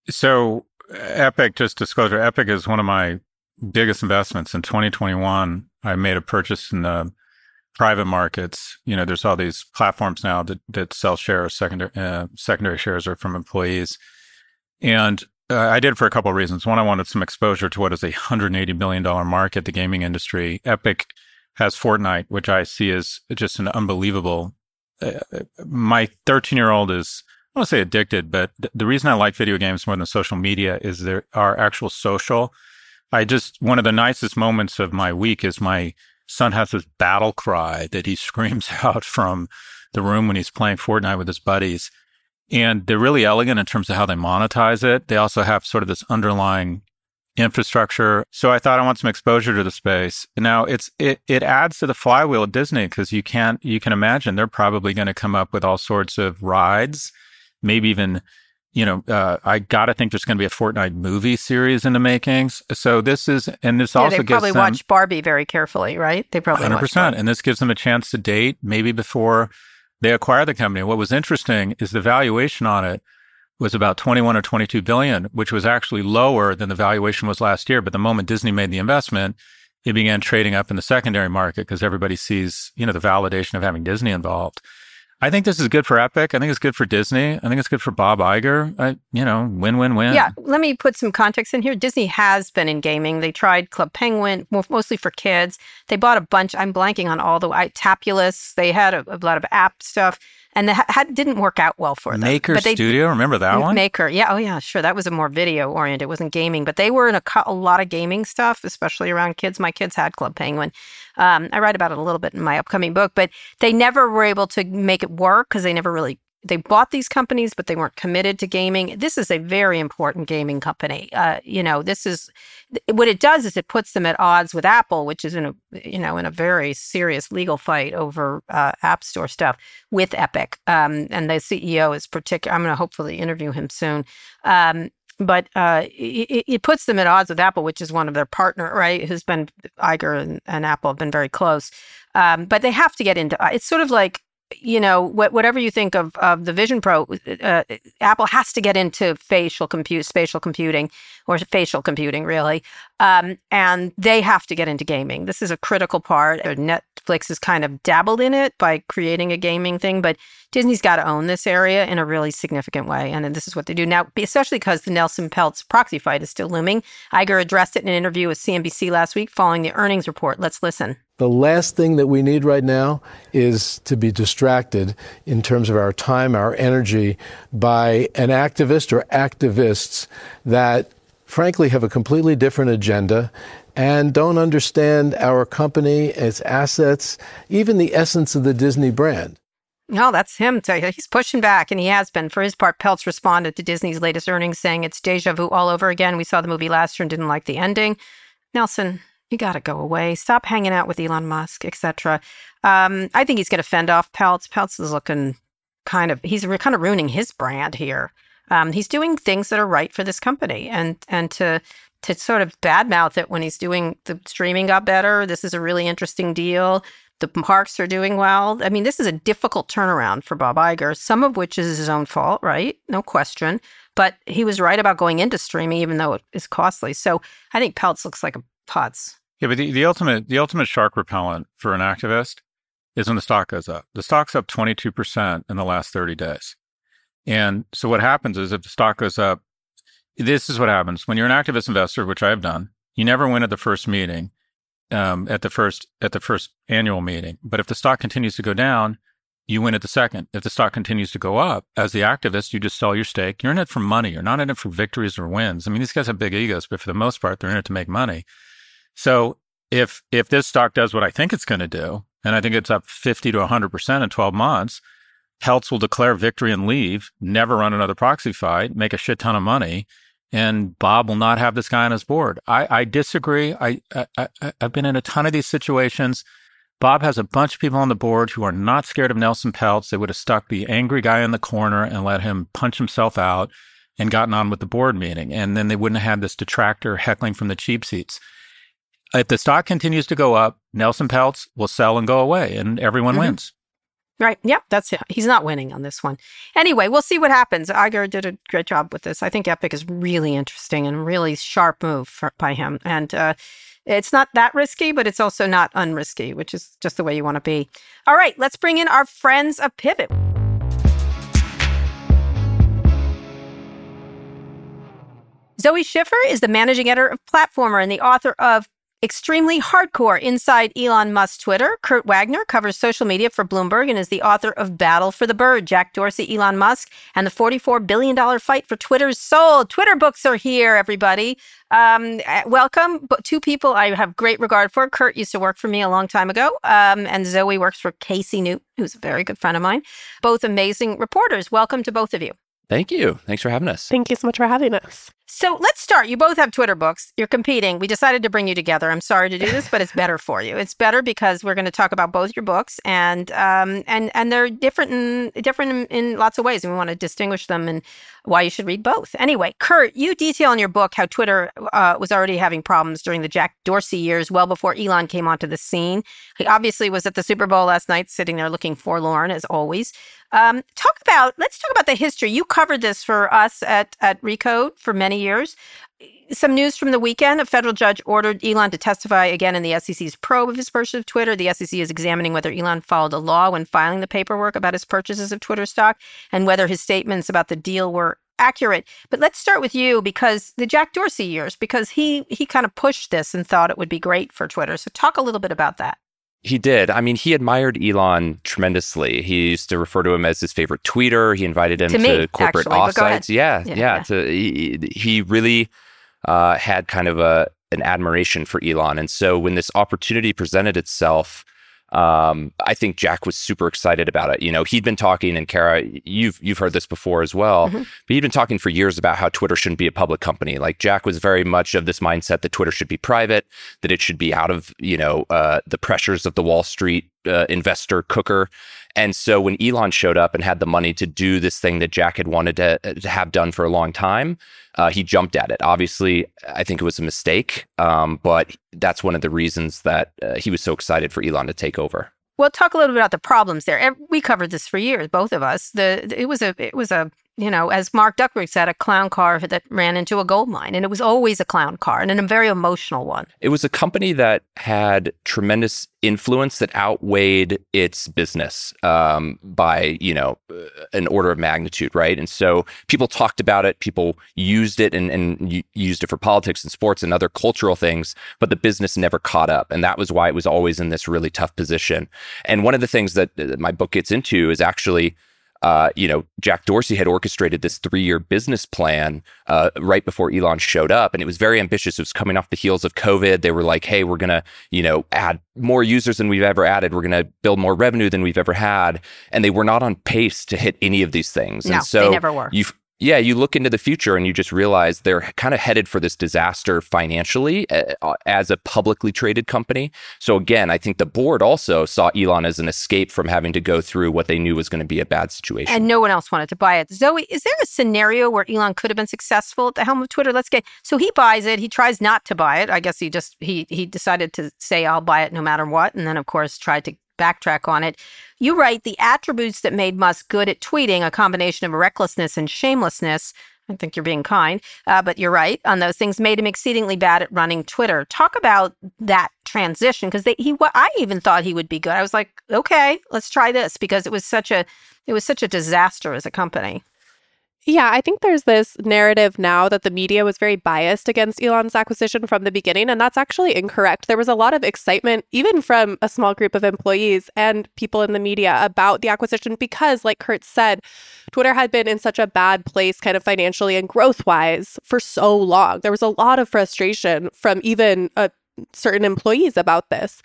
so Epic, just disclosure, Epic is one of my biggest investments in 2021. I made a purchase in the private markets. You know, there's all these platforms now that, that sell shares, secondary, uh, secondary shares are from employees. And uh, I did for a couple of reasons. One, I wanted some exposure to what is a $180 billion market, the gaming industry. Epic has Fortnite, which I see as just an unbelievable. Uh, my 13 year old is I want to say addicted, but th- the reason I like video games more than social media is there are actual social. I just, one of the nicest moments of my week is my son has this battle cry that he screams out from the room when he's playing Fortnite with his buddies. And they're really elegant in terms of how they monetize it. They also have sort of this underlying infrastructure. So I thought I want some exposure to the space. Now it's it it adds to the flywheel of Disney because you can't you can imagine they're probably going to come up with all sorts of rides maybe even you know, uh, I gotta think there's going to be a Fortnite movie series in the makings. So this is, and this yeah, also they probably gives them, watch Barbie very carefully, right? They probably hundred percent, and this gives them a chance to date maybe before they acquire the company. What was interesting is the valuation on it was about 21 or 22 billion, which was actually lower than the valuation was last year. But the moment Disney made the investment, it began trading up in the secondary market because everybody sees, you know, the validation of having Disney involved. I think this is good for Epic. I think it's good for Disney. I think it's good for Bob Iger. I, you know, win, win, win. Yeah. Let me put some context in here. Disney has been in gaming. They tried Club Penguin, mostly for kids. They bought a bunch. I'm blanking on all the Tapulous. They had a, a lot of app stuff and that had, didn't work out well for them. Maker but they, Studio, remember that one? Maker, yeah, oh yeah, sure. That was a more video oriented. It wasn't gaming, but they were in a, a lot of gaming stuff, especially around kids. My kids had Club Penguin. Um, I write about it a little bit in my upcoming book, but they never were able to make it work because they never really they bought these companies, but they weren't committed to gaming. This is a very important gaming company. Uh, you know, this is what it does is it puts them at odds with Apple, which is in a you know in a very serious legal fight over uh, App Store stuff with Epic. Um, and the CEO is particular. I'm going to hopefully interview him soon. Um, but uh, it, it, puts them at odds with Apple, which is one of their partner, right? Who's been Iger and, and Apple have been very close. Um, but they have to get into. It's sort of like you know, wh- whatever you think of, of the Vision Pro, uh, Apple has to get into facial compute, spatial computing, or facial computing, really. Um, and they have to get into gaming. This is a critical part. Netflix has kind of dabbled in it by creating a gaming thing, but Disney's got to own this area in a really significant way. And this is what they do now, especially because the Nelson Peltz proxy fight is still looming. Iger addressed it in an interview with CNBC last week following the earnings report. Let's listen. The last thing that we need right now is to be distracted in terms of our time, our energy by an activist or activists that frankly have a completely different agenda and don't understand our company, its assets, even the essence of the Disney brand. No, that's him. He's pushing back, and he has been. For his part, Peltz responded to Disney's latest earnings, saying it's deja vu all over again. We saw the movie last year and didn't like the ending. Nelson, you got to go away. Stop hanging out with Elon Musk, etc. Um, I think he's going to fend off Peltz. Peltz is looking kind of he's kind of ruining his brand here. Um, he's doing things that are right for this company, and and to to sort of badmouth it when he's doing the streaming got better. This is a really interesting deal. The parks are doing well. I mean, this is a difficult turnaround for Bob Iger, some of which is his own fault, right? No question. But he was right about going into streaming, even though it is costly. So I think Peltz looks like a putz. Yeah, but the, the ultimate the ultimate shark repellent for an activist is when the stock goes up. The stock's up 22% in the last 30 days. And so what happens is if the stock goes up, this is what happens when you're an activist investor, which I have done. You never win at the first meeting, um, at the first at the first annual meeting. But if the stock continues to go down, you win at the second. If the stock continues to go up, as the activist, you just sell your stake. You're in it for money. You're not in it for victories or wins. I mean, these guys have big egos, but for the most part, they're in it to make money. So if if this stock does what I think it's going to do, and I think it's up 50 to 100% in 12 months, Peltz will declare victory and leave, never run another proxy fight, make a shit ton of money, and Bob will not have this guy on his board. I, I disagree. I, I, I've been in a ton of these situations. Bob has a bunch of people on the board who are not scared of Nelson Peltz. They would have stuck the angry guy in the corner and let him punch himself out and gotten on with the board meeting. And then they wouldn't have had this detractor heckling from the cheap seats if the stock continues to go up, Nelson Peltz will sell and go away, and everyone mm-hmm. wins. Right. Yep. That's it. He's not winning on this one. Anyway, we'll see what happens. Iger did a great job with this. I think Epic is really interesting and really sharp move for, by him. And uh, it's not that risky, but it's also not unrisky, which is just the way you want to be. All right. Let's bring in our friends of Pivot. Zoë Schiffer is the managing editor of Platformer and the author of Extremely hardcore inside Elon Musk's Twitter. Kurt Wagner covers social media for Bloomberg and is the author of Battle for the Bird, Jack Dorsey, Elon Musk, and the $44 billion fight for Twitter's soul. Twitter books are here, everybody. Um, eh, welcome. Two people I have great regard for. Kurt used to work for me a long time ago, um, and Zoë works for Casey Newton, who's a very good friend of mine. Both amazing reporters. Welcome to both of you. Thank you. Thanks for having us. Thank you so much for having us. So let's start. You both have Twitter books. You're competing. We decided to bring you together. I'm sorry to do this, but it's better for you. It's better because we're going to talk about both your books, and um, and and they're different in different in, in lots of ways, and we want to distinguish them and why you should read both. Anyway, Kurt, you detail in your book how Twitter uh, was already having problems during the Jack Dorsey years, well before Elon came onto the scene. He obviously was at the Super Bowl last night, sitting there looking forlorn as always. Um, talk about let's talk about the history. You covered this for us at at Recode for many years. Some news from the weekend: a federal judge ordered Elon to testify again in the SEC's probe of his purchase of Twitter. The SEC is examining whether Elon followed the law when filing the paperwork about his purchases of Twitter stock and whether his statements about the deal were accurate. But let's start with you because the Jack Dorsey years, because he he kind of pushed this and thought it would be great for Twitter. So talk a little bit about that. He did. I mean, he admired Elon tremendously. He used to refer to him as his favorite tweeter. He invited him to, to me, corporate actually, offsites. Yeah, yeah. yeah. To, he, he really uh, had kind of a an admiration for Elon, and so when this opportunity presented itself, um, I think Jack was super excited about it. You know, he'd been talking, and Kara, you've you've heard this before as well, mm-hmm. but he'd been talking for years about how Twitter shouldn't be a public company. Like Jack was very much of this mindset that Twitter should be private, that it should be out of you know uh, the pressures of the Wall Street uh, investor cooker. And so when Elon showed up and had the money to do this thing that Jack had wanted to, uh, to have done for a long time, uh, he jumped at it. Obviously, I think it was a mistake, um, but that's one of the reasons that uh, he was so excited for Elon to take over. Well, talk a little bit about the problems there. We covered this for years, both of us. The it was a it was a you know, as Mark Duckworth said, a clown car that ran into a gold mine. And it was always a clown car and a very emotional one. It was a company that had tremendous influence that outweighed its business um, by, you know, uh, an order of magnitude, right? And so people talked about it, people used it and, and used it for politics and sports and other cultural things, but the business never caught up. And that was why it was always in this really tough position. And one of the things that, that my book gets into is actually uh, you know, Jack Dorsey had orchestrated this three-year business plan uh, right before Elon showed up, and it was very ambitious. It was coming off the heels of COVID. They were like, "Hey, we're gonna, you know, add more users than we've ever added. We're gonna build more revenue than we've ever had," and they were not on pace to hit any of these things. No, and so they never were. You yeah, you look into the future and you just realize they're kind of headed for this disaster financially uh, as a publicly traded company. So again, I think the board also saw Elon as an escape from having to go through what they knew was going to be a bad situation. And no one else wanted to buy it. Zoë, is there a scenario where Elon could have been successful at the helm of Twitter? Let's get so he buys it. He tries not to buy it. I guess he just he he decided to say I'll buy it no matter what, and then of course tried to backtrack on it. You write the attributes that made Musk good at tweeting, a combination of recklessness and shamelessness. I think you're being kind, uh, but you're right on those things. Made him exceedingly bad at running Twitter. Talk about that transition because he. I even thought he would be good. I was like, okay, let's try this because it was such a, it was such a disaster as a company. Yeah, I think there's this narrative now that the media was very biased against Elon's acquisition from the beginning, and that's actually incorrect. There was a lot of excitement, even from a small group of employees and people in the media, about the acquisition because, like Kurt said, Twitter had been in such a bad place, kind of financially and growth wise, for so long. There was a lot of frustration from even uh, certain employees about this.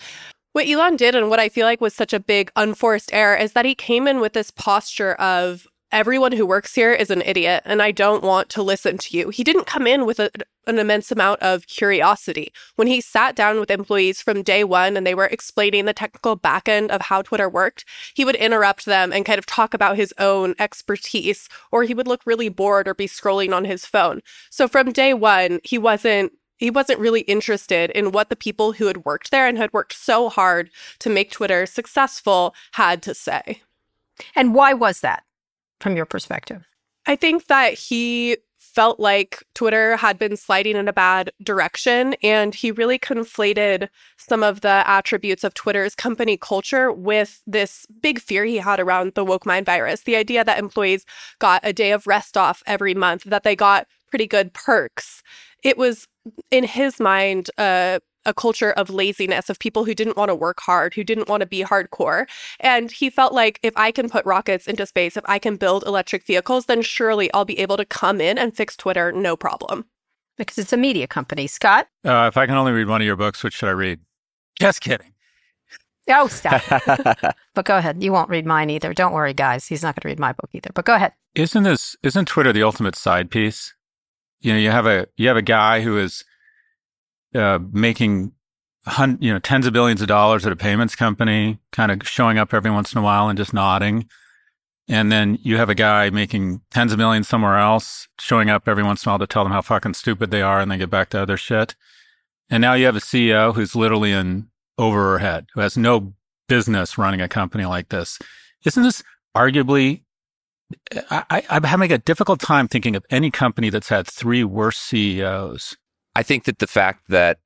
What Elon did, and what I feel like was such a big unforced error, is that he came in with this posture of everyone who works here is an idiot and I don't want to listen to you. He didn't come in with a, an immense amount of curiosity. When he sat down with employees from day one and they were explaining the technical backend of how Twitter worked, he would interrupt them and kind of talk about his own expertise, or he would look really bored or be scrolling on his phone. So from day one, he wasn't he wasn't really interested in what the people who had worked there and had worked so hard to make Twitter successful had to say. And why was that? From your perspective? I think that he felt like Twitter had been sliding in a bad direction, and he really conflated some of the attributes of Twitter's company culture with this big fear he had around the woke mind virus. The idea that employees got a day of rest off every month, that they got pretty good perks. It was, in his mind, uh, a culture of laziness, of people who didn't want to work hard, who didn't want to be hardcore. And he felt like if I can put rockets into space, if I can build electric vehicles, then surely I'll be able to come in and fix Twitter no problem. Because it's a media company. Scott? Uh, if I can only read one of your books, which should I read? Just kidding. Oh, stop. but go ahead. You won't read mine either. Don't worry, guys. He's not going to read my book either. But go ahead. Isn't this isn't Twitter the ultimate side piece? You know, you have a you have a guy who is uh, making hun- you know tens of billions of dollars at a payments company, kind of showing up every once in a while and just nodding. And then you have a guy making tens of millions somewhere else, showing up every once in a while to tell them how fucking stupid they are and then get back to other shit. And now you have a CEO who's literally in over her head, who has no business running a company like this. Isn't this arguably I, am having a difficult time thinking of any company that's had three worse CEOs I think that the fact that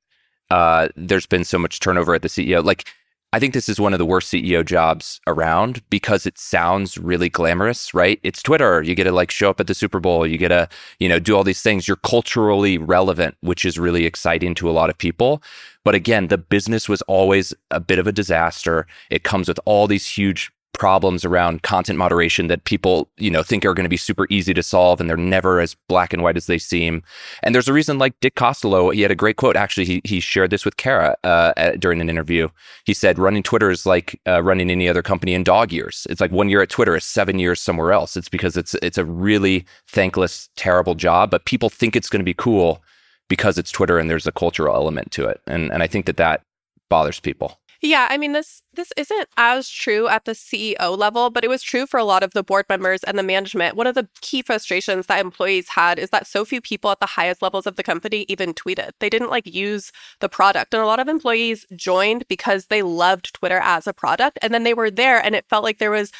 uh, there's been so much turnover at the CEO, like I think this is one of the worst CEO jobs around because it sounds really glamorous, right? It's Twitter. You get to like show up at the Super Bowl. You get to, you know, do all these things. You're culturally relevant, which is really exciting to a lot of people. But again, the business was always a bit of a disaster. It comes with all these huge problems around content moderation that people, you know, think are going to be super easy to solve and they're never as black and white as they seem. And there's a reason like Dick Costolo, he had a great quote. Actually, he, he shared this with Kara uh, at, during an interview. He said, running Twitter is like uh, running any other company in dog years. It's like one year at Twitter is seven years somewhere else. It's because it's, it's a really thankless, terrible job, but people think it's going to be cool because it's Twitter and there's a cultural element to it. And, and I think that that bothers people. Yeah, I mean this this isn't as true at the CEO level, but it was true for a lot of the board members and the management. One of the key frustrations that employees had is that so few people at the highest levels of the company even tweeted. They didn't like use the product. And a lot of employees joined because they loved Twitter as a product and then they were there and it felt like there was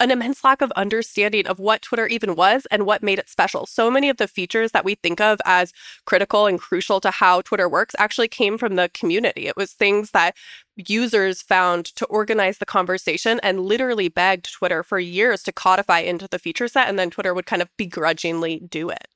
an immense lack of understanding of what Twitter even was and what made it special. So many of the features that we think of as critical and crucial to how Twitter works actually came from the community. It was things that users found to organize the conversation and literally begged Twitter for years to codify into the feature set, and then Twitter would kind of begrudgingly do it.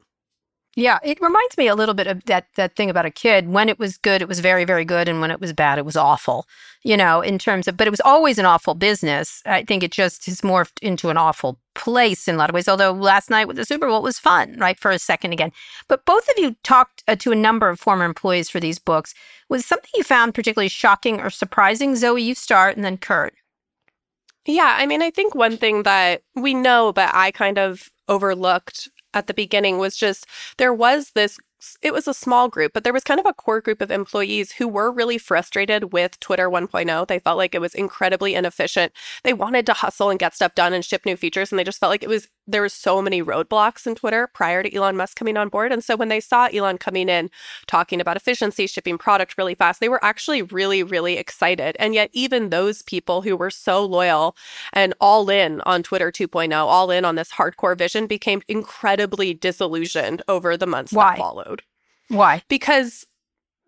Yeah, it reminds me a little bit of that that thing about a kid. When it was good, it was very, very good, and when it was bad, it was awful. You know, in terms of, but it was always an awful business. I think it just has morphed into an awful place in a lot of ways. Although last night with the Super Bowl was fun, right, for a second again. But both of you talked uh, to a number of former employees for these books. Was something you found particularly shocking or surprising? Zoë, you start, and then Kurt. Yeah, I mean, I think one thing that we know, but I kind of overlooked at the beginning was just there was this it was a small group, but there was kind of a core group of employees who were really frustrated with Twitter 1.0. They felt like it was incredibly inefficient. They wanted to hustle and get stuff done and ship new features, and they just felt like it was there were so many roadblocks in Twitter prior to Elon Musk coming on board. And so when they saw Elon coming in talking about efficiency, shipping product really fast, they were actually really, really excited. And yet, even those people who were so loyal and all in on Twitter 2.0, all in on this hardcore vision, became incredibly disillusioned over the months Why? that followed. Why? Because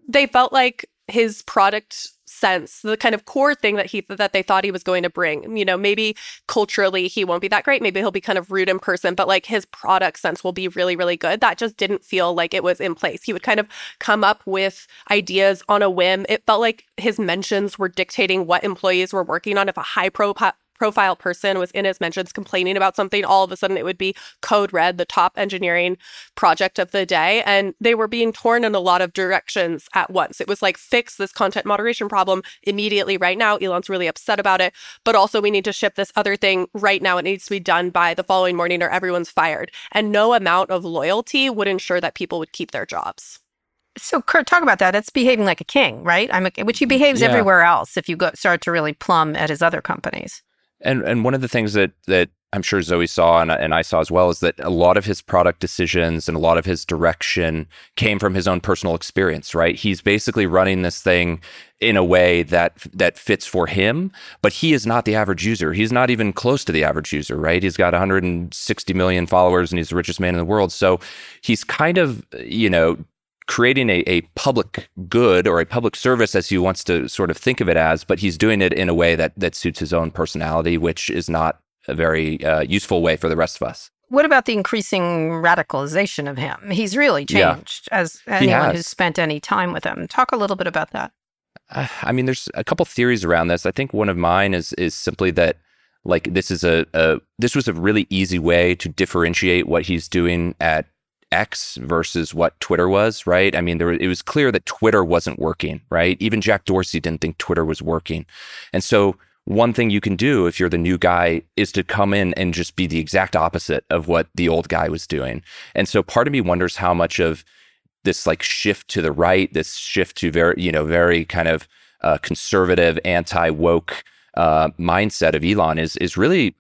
they felt like his product sense, the kind of core thing that he that they thought he was going to bring. You know, maybe culturally he won't be that great. Maybe he'll be kind of rude in person, but like his product sense will be really, really good. That just didn't feel like it was in place. He would kind of come up with ideas on a whim. It felt like his mentions were dictating what employees were working on. If a high profile profile person was in his mentions complaining about something, all of a sudden it would be Code Red, the top engineering project of the day. And they were being torn in a lot of directions at once. It was like, fix this content moderation problem immediately right now. Elon's really upset about it. But also, we need to ship this other thing right now. It needs to be done by the following morning or everyone's fired. And no amount of loyalty would ensure that people would keep their jobs. So, Kurt, talk about that. It's behaving like a king, right? I'm a, which he behaves Yeah. everywhere else. If you go start to really plumb at his other companies. And and one of the things that that I'm sure Zoë saw and, and I saw as well is that a lot of his product decisions and a lot of his direction came from his own personal experience, right? He's basically running this thing in a way that that fits for him, but he is not the average user. He's not even close to the average user, right? He's got 160 million followers and he's the richest man in the world. So he's kind of, you know, creating a, a public good or a public service as he wants to sort of think of it as, but he's doing it in a way that that suits his own personality, which is not a very uh, useful way for the rest of us. What about the increasing radicalization of him? He's really Yeah. changed as anyone who's spent any time with him. Talk a little bit about that. Uh, I mean, there's a couple theories around this. I think one of mine is is simply that like this is a, a this was a really easy way to differentiate what he's doing at X versus what Twitter was, right? I mean, there it was clear that Twitter wasn't working, right? Even Jack Dorsey didn't think Twitter was working, and so one thing you can do if you're the new guy is to come in and just be the exact opposite of what the old guy was doing. And so part of me wonders how much of this like shift to the right, this shift to very, you know, very kind of uh, conservative, anti woke uh, mindset of Elon is is really,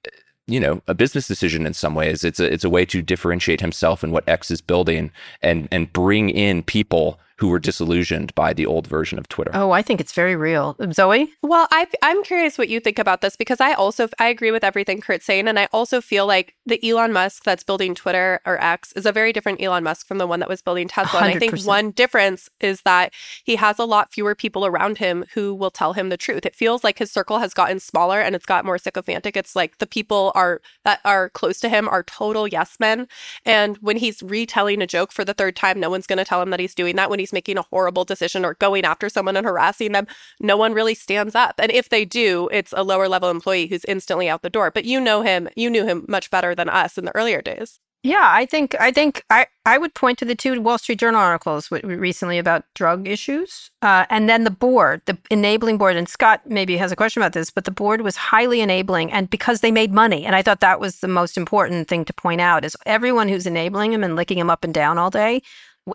you know, a business decision in some ways. It's a it's a way to differentiate himself and what X is building, and and bring in people who were disillusioned by the old version of Twitter. Oh, I think it's very real. Zoë? Well, I, I'm curious what you think about this because I also I agree with everything Kurt's saying, and I also feel like the Elon Musk that's building Twitter or X is a very different Elon Musk from the one that was building Tesla. And I think one difference is that he has a lot fewer people around him who will tell him the truth. It feels like his circle has gotten smaller and it's got more sycophantic. It's like the people are that are close to him are total yes men, and when he's retelling a joke for the third time, no one's going to tell him that he's doing that. When he's making a horrible decision or going after someone and harassing them, no one really stands up. And if they do, it's a lower level employee who's instantly out the door. But you know him, you knew him much better than us in the earlier days. Yeah, I think I think I, I would point to the two Wall Street Journal articles w- recently about drug issues, uh, and then the board, the enabling board. And Scott maybe has a question about this, but the board was highly enabling, and because they made money, and I thought that was the most important thing to point out is everyone who's enabling him and licking him up and down all day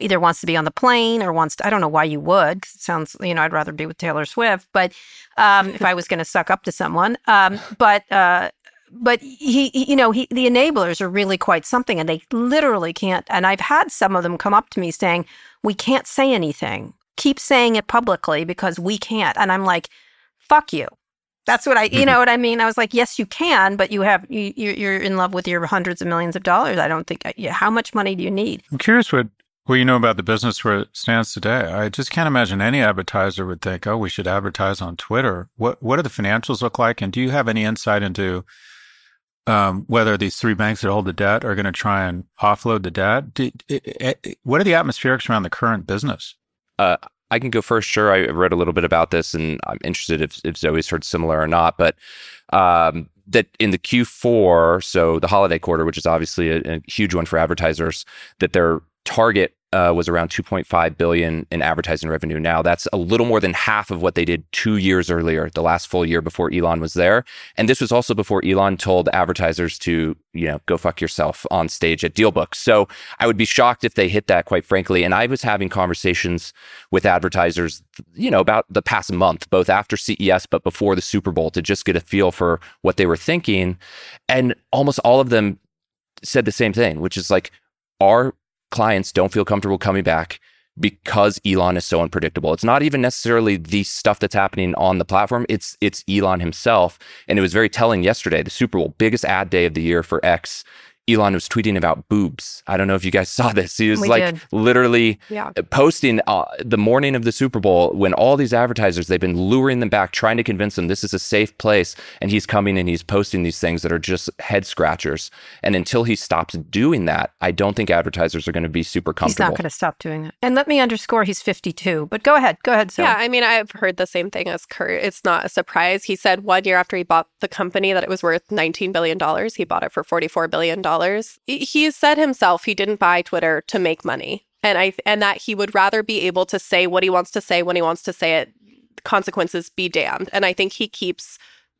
either wants to be on the plane or wants to. I don't know why you would, 'cause it sounds you know I'd rather be with Taylor Swift, but um, if I was going to suck up to someone, um, but. Uh, but he, he- you know, he, the enablers are really quite something, and they literally can't. And I've had some of them come up to me saying, "We can't say anything. Keep saying it publicly because we can't." And I'm like, "Fuck you." That's what I, you know what I mean. I was like, "Yes, you can, but you have you, you- you're in love with your hundreds of millions of dollars. I don't think. How much money do you need?" I'm curious what what you know about the business where it stands today. I just can't imagine any advertiser would think, "Oh, we should advertise on Twitter." What what do the financials look like, and do you have any insight into um, whether these three banks that hold the debt are going to try and offload the debt. Do, what are the atmospherics around the current business? Uh, I can go first. Sure, I read a little bit about this, and I'm interested if, if Zoë's heard similar or not. But um, that in the Q4, so the holiday quarter, which is obviously a, a huge one for advertisers, that their target uh, was around 2.5 billion in advertising revenue. Now that's a little more than half of what they did two years earlier, the last full year before Elon was there. And this was also before Elon told advertisers to, you know, go fuck yourself on stage at DealBook. So I would be shocked if they hit that, quite frankly. And I was having conversations with advertisers, you know, about the past month, both after CES but before the Super Bowl, to just get a feel for what they were thinking. And almost all of them said the same thing, which is like, our clients don't feel comfortable coming back because Elon is so unpredictable. It's not even necessarily the stuff that's happening on the platform. It's it's Elon himself. And it was very telling yesterday, the Super Bowl, biggest ad day of the year for X. Elon was tweeting about boobs. I don't know if you guys saw this. He was We like did. literally Yeah. posting uh, the morning of the Super Bowl when all these advertisers they've been luring them back, trying to convince them this is a safe place, and he's coming and he's posting these things that are just head scratchers. And until he stops doing that, I don't think advertisers are going to be super comfortable. He's not going to stop doing that. And let me underscore, he's 52. But go ahead. Go ahead, Zoë. Yeah, I mean, I've heard the same thing as Kurt. It's not a surprise. He said one year after he bought the company that it was worth $19 billion. He bought it for $44 billion. He he said himself he didn't buy Twitter to make money. And I and that he would rather be able to say what he wants to say when he wants to say it, consequences be damned. And I think he keeps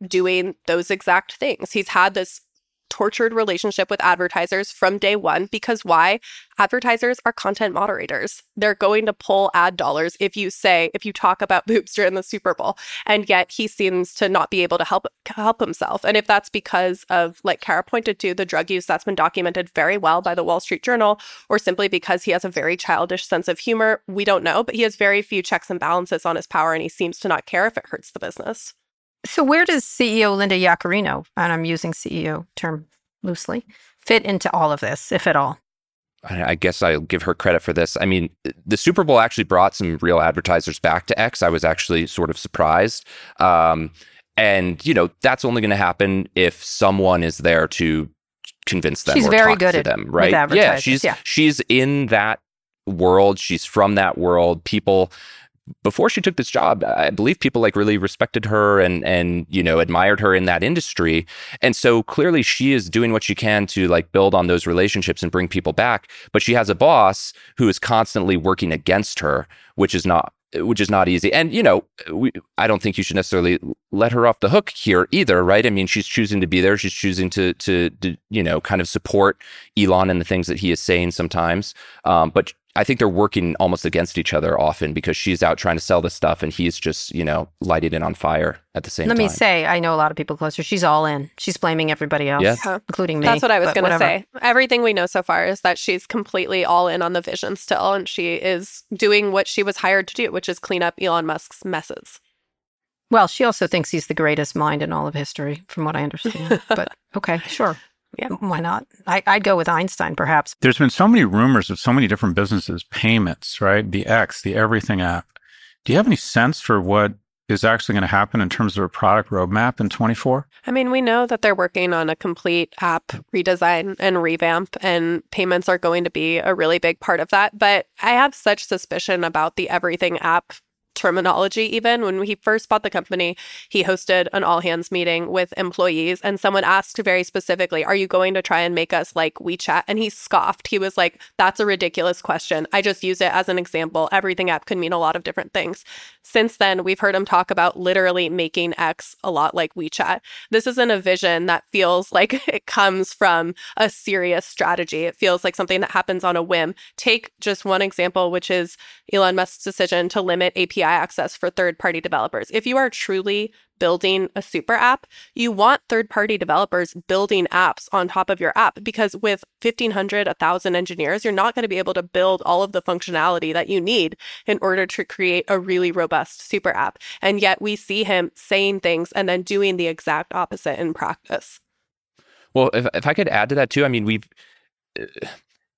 doing those exact things. He's had this tortured relationship with advertisers from day one because why? Advertisers are content moderators. They're going to pull ad dollars if you say, if you talk about boobs during the Super Bowl. And yet he seems to not be able to help help himself. And if that's because of, like Kara pointed to, the drug use that's been documented very well by the Wall Street Journal, or simply because he has a very childish sense of humor, we don't know. But he has very few checks and balances on his power, and he seems to not care if it hurts the business. So where does CEO Linda Yaccarino, and I'm using CEO term loosely, fit into all of this, if at all? I guess I'll give her credit for this. I mean, the Super Bowl actually brought some real advertisers back to X. I was actually sort of surprised. Um, and, you know, that's only going to happen if someone is there to convince them She's very good to at- them, with right? yeah, she's yeah. she's in that world. She's from that world. People before she took this job, I believe people like really respected her and and you know admired her in that industry. And so clearly she is doing what she can to like build on those relationships and bring people back. But she has a boss who is constantly working against her, which is not which is not easy. And you know, we, I don't think you should necessarily let her off the hook here either, right? I mean, she's choosing to be there. She's choosing to to, to you know kind of support Elon and the things that he is saying sometimes. Um, but I think they're working almost against each other often because she's out trying to sell this stuff and he's just, you know, lighting it on fire at the same Let time. me say, I know a lot of people closer. She's all in. She's blaming everybody else, Yeah. Yeah. including me. That's what I was going to say. Everything we know so far is that she's completely all in on the vision still, and she is doing what she was hired to do, which is clean up Elon Musk's messes. Well, she also thinks he's the greatest mind in all of history, from what I understand. but okay, sure. Yeah. Why not? I, I'd go with Einstein, perhaps. There's been so many rumors of so many different businesses, payments, right? The X, the Everything app. Do you have any sense for what is actually going to happen in terms of a product roadmap in 24? I mean, we know that they're working on a complete app redesign and revamp, and payments are going to be a really big part of that. But I have such suspicion about the everything app terminology even. When he first bought the company he hosted an all hands meeting with employees and someone asked very specifically are you going to try and make us like WeChat? And he scoffed. He was like that's a ridiculous question. I just use it as an example. Everything app could mean a lot of different things since then we've heard him talk about literally making x a lot like WeChat. This isn't a vision that feels like it comes from a serious strategy. It feels like something that happens on a whim. Take just one example which is Elon Musk's decision to limit API access for third party developers. If you are truly building a super app, you want third party developers building apps on top of your app because with 1500, 1000 engineers, you're not going to be able to build all of the functionality that you need in order to create a really robust super app. And yet we see him saying things and then doing the exact opposite in practice. Well, if, if I could add to that too, I mean, we've uh,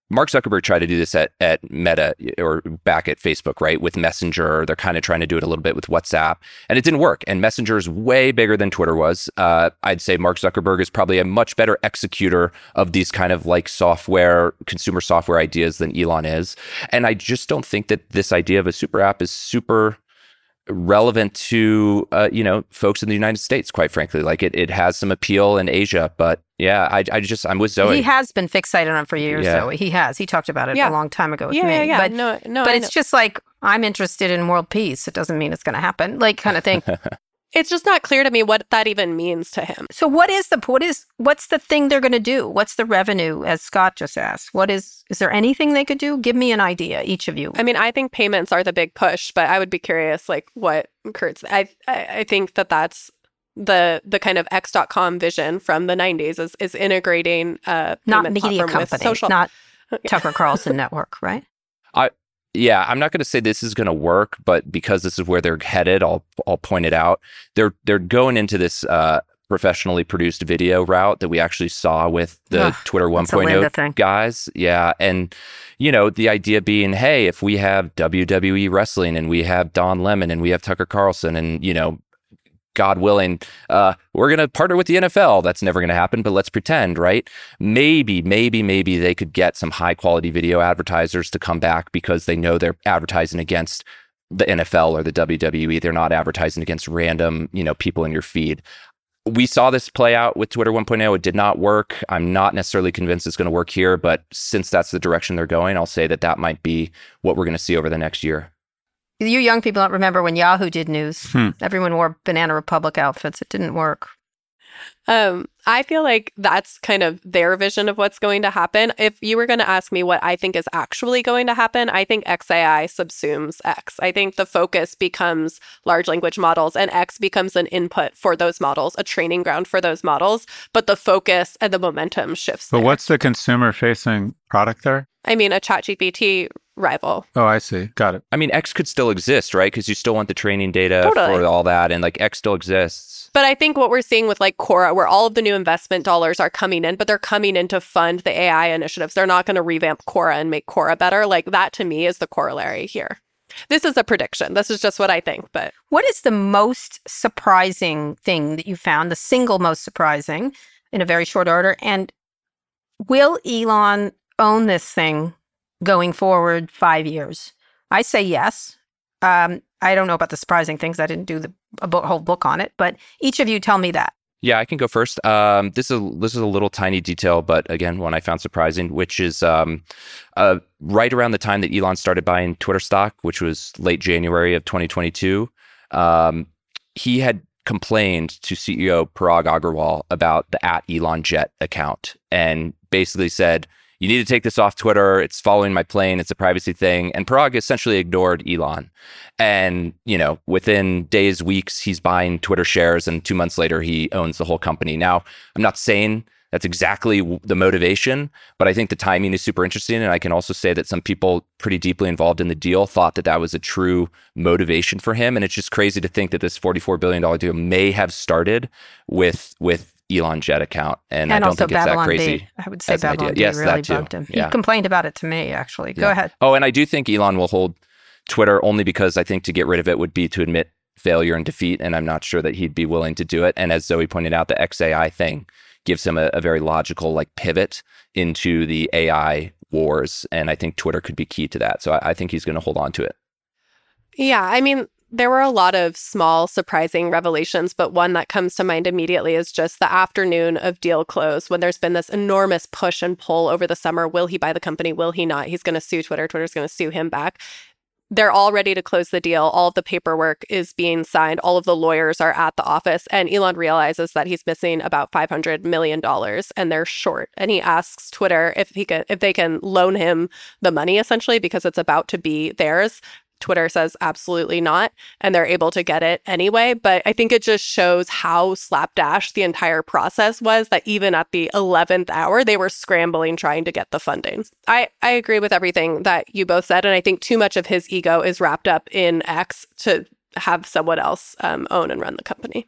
Mark Zuckerberg tried to do this at, at Meta or back at Facebook, right? With Messenger. They're kind of trying to do it a little bit with WhatsApp, and it didn't work. And Messenger is way bigger than Twitter was. Uh, I'd say Mark Zuckerberg is probably a much better executor of these kind of like software, consumer software ideas than Elon is. And I just don't think that this idea of a super app is super relevant to uh, you know folks in the United States. Quite frankly, like it, it has some appeal in Asia, but yeah, I, I just I'm with Zoë. He has been fixated on it for years, Yeah. Zoë. He has. He talked about it Yeah. a long time ago with yeah, me. yeah, yeah. But no, no, but I it's know. just like I'm interested in world peace. It doesn't mean it's going to happen, like kind of thing. it's just not clear to me what that even means to him. so what is the what is what's the thing they're going to do? What's the revenue? As Scott just asked, what is is there anything they could do? Give me an idea, each of you. I mean, I think payments are the big push, but I would be curious, like what Kurt's. I I, I think that that's the the kind of X.com vision from the '90s is is integrating uh not media platform company, social. not Tucker Carlson Network, right? I yeah, I'm not going to say this is going to work, but because this is where they're headed, I'll I'll point it out. They're they're going into this uh, professionally produced video route that we actually saw with the Ugh, Twitter that's a Linda 1.0 guys. Yeah, and you know the idea being, hey, if we have WWE wrestling and we have Don Lemon and we have Tucker Carlson and you know. God willing, uh, we're going to partner with the NFL. That's never going to happen, but let's pretend, right? Maybe, maybe, maybe they could get some high quality video advertisers to come back because they know they're advertising against the NFL or the WWE. They're not advertising against random, you know, people in your feed. We saw this play out with Twitter 1.0. It did not work. I'm not necessarily convinced it's going to work here, but since that's the direction they're going, I'll say that that might be what we're going to see over the next year. You young people don't remember when Yahoo did news. Hmm. Everyone wore Banana Republic outfits. It didn't work. Um, I feel like that's kind of their vision of what's going to happen. If you were going to ask me what I think is actually going to happen, I think XAI subsumes X. I think the focus becomes large language models and X becomes an input for those models, a training ground for those models, but the focus and the momentum shifts. But there. what's the consumer facing product there? I mean, a ChatGPT rival. Oh, I see. Got it. I mean, X could still exist, right? Because you still want the training data Totally. for all that, and like X still exists. But I think what we're seeing with like Quora, where all of the new investment dollars are coming in, but they're coming in to fund the AI initiatives. They're not going to revamp Quora and make Quora better. Like that to me is the corollary here. This is a prediction. This is just what I think. But What is the most surprising thing that you found? The single most surprising in a very short order? And will Elon own this thing going forward five years? I say yes. Um, I don't know about the surprising things. I didn't do the a book, whole book on it, but each of you tell me that. Yeah, I can go first. Um, this is this is a little tiny detail, but again, one I found surprising, which is um, uh, right around the time that Elon started buying Twitter stock, which was late January of 2022. Um, he had complained to CEO Parag Agrawal about the at Elon Jet account and basically said, "You need to take this off Twitter. It's following my plane. It's a privacy thing." And Parag essentially ignored Elon. And, you know, within days, weeks, he's buying Twitter shares, and two months later, he owns the whole company. Now, I'm not saying that's exactly the motivation, but I think the timing is super interesting. And I can also say that some people pretty deeply involved in the deal thought that that was a true motivation for him. And it's just crazy to think that this $44 billion deal may have started with, with, Elon Jet account, and, I and don't also think it's that Babylon crazy. B. I would say as an Babylon idea. B Yes, really that too. bugged him. Yeah. He complained about it to me, actually. Go Yeah. ahead. Oh, and I do think Elon will hold Twitter only because I think to get rid of it would be to admit failure and defeat, and I'm not sure that he'd be willing to do it. And as Zoë pointed out, the XAI thing gives him a, a very logical like pivot into the AI wars, and I think Twitter could be key to that. So I, I think he's going to hold on to it. yeah, I mean, there were a lot of small, surprising revelations, but one that comes to mind immediately is just the afternoon of deal close when there's been this enormous push and pull over the summer. Will he buy the company? Will he not? He's going to sue Twitter. Twitter's going to sue him back. They're all ready to close the deal. All of the paperwork is being signed. All of the lawyers are at the office. And Elon realizes that he's missing about $500 million and they're short. And he asks Twitter if he can, if they can loan him the money essentially because it's about to be theirs. Twitter says absolutely not, and they're able to get it anyway. But I think it just shows how slapdash the entire process was that even at the 11th hour, they were scrambling trying to get the funding. I, I agree with everything that you both said. And I think too much of his ego is wrapped up in X to have someone else um, own and run the company.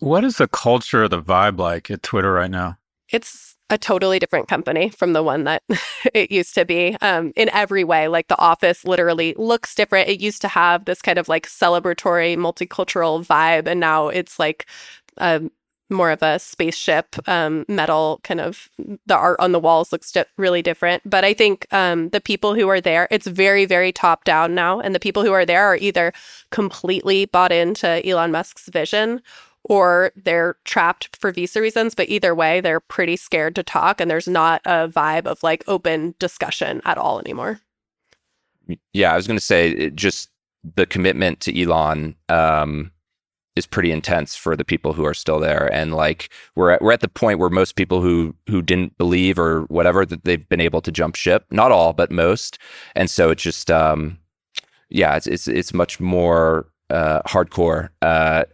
What is the culture the vibe like at Twitter right now? It's a totally different company from the one that it used to be um, in every way. Like the office literally looks different. It used to have this kind of like celebratory, multicultural vibe, and now it's like um, more of a spaceship um, metal kind of. The art on the walls looks di- really different. But I think um, the people who are there, it's very, very top down now, and the people who are there are either completely bought into Elon Musk's vision or they're trapped for visa reasons. But either way, they're pretty scared to talk, and there's not a vibe of like open discussion at all anymore. Yeah, I was going to say just the commitment to Elon um, is pretty intense for the people who are still there, and like we're at, we're at the point where most people who who didn't believe or whatever that they've been able to jump ship. Not all, but most, and so it's just um, yeah, it's it's it's much more uh, hardcore. Uh,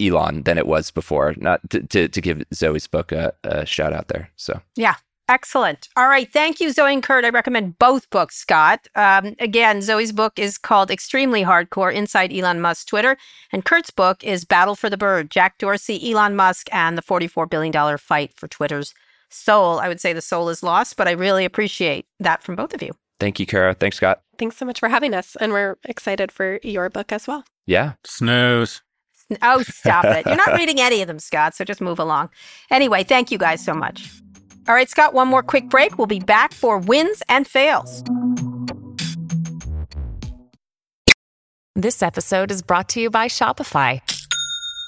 Elon than it was before. Not to, to, to give Zoë's book a, a, shout out there. So yeah, excellent. All right, thank you, Zoë and Kurt. I recommend both books, Scott. Um, again, Zoë's book is called Extremely Hardcore: Inside Elon Musk's Twitter, and Kurt's book is Battle for the Bird: Jack Dorsey, Elon Musk, and the forty-four billion dollar fight for Twitter's soul. I would say the soul is lost, but I really appreciate that from both of you. Thank you, Kara. Thanks, Scott. Thanks so much for having us, and we're excited for your book as well. Yeah, snooze. Oh, stop it. You're not reading any of them, Scott, so just move along. Anyway, thank you guys so much. All right, Scott, one more quick break. We'll be back for wins and fails. This episode is brought to you by Shopify.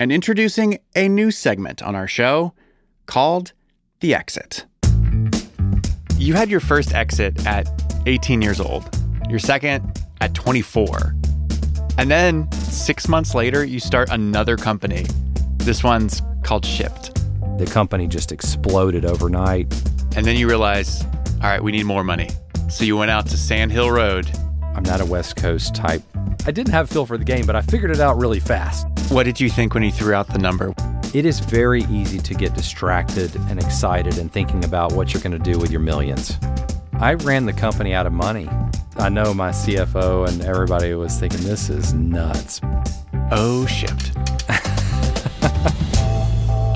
and introducing a new segment on our show called The Exit. You had your first exit at 18 years old your second at 24. And then six months later, you start another company. This one's called Shipt. The company just exploded overnight. And then you realize, all right, we need more money. So you went out to Sand Hill Road. I'm not a West Coast type. I didn't have feel for the game, but I figured it out really fast. What did you think when he threw out the number? It is very easy to get distracted and excited and thinking about what you're going to do with your millions. I ran the company out of money. I know my CFO and everybody was thinking this is nuts. Oh, shipped. Do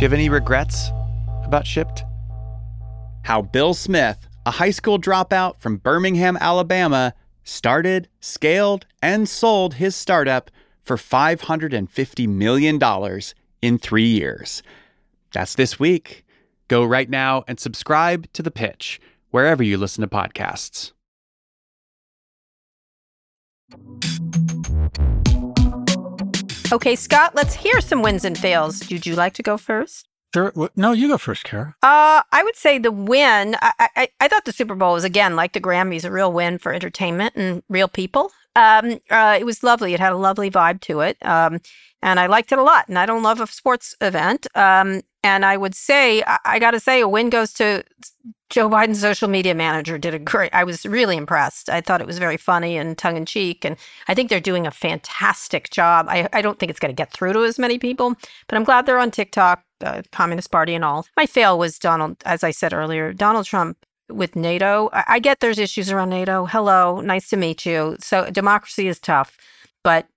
you have any regrets about shipped? How Bill Smith, a high school dropout from Birmingham, Alabama, started, scaled, and sold his startup for $550 million in three years. That's this week. Go right now and subscribe to The Pitch wherever you listen to podcasts. Okay, Scott, let's hear some wins and fails. Would you like to go first? Sure. No, you go first, Kara. Uh, I would say the win. I, I, I thought the Super Bowl was again like the Grammys, a real win for entertainment and real people. Um, uh, it was lovely. It had a lovely vibe to it. Um, and I liked it a lot. And I don't love a sports event. Um, and I would say, I, got to say, a win goes to Joe Biden's social media manager. Did a great. I was really impressed. I thought it was very funny and tongue in cheek, and I think they're doing a fantastic job. I, I don't think it's going to get through to as many people, but I'm glad they're on TikTok, the Communist Party, and all. My fail was Donald, as I said earlier, Donald Trump with NATO. I, I get there's issues around NATO. Hello, nice to meet you. So democracy is tough, but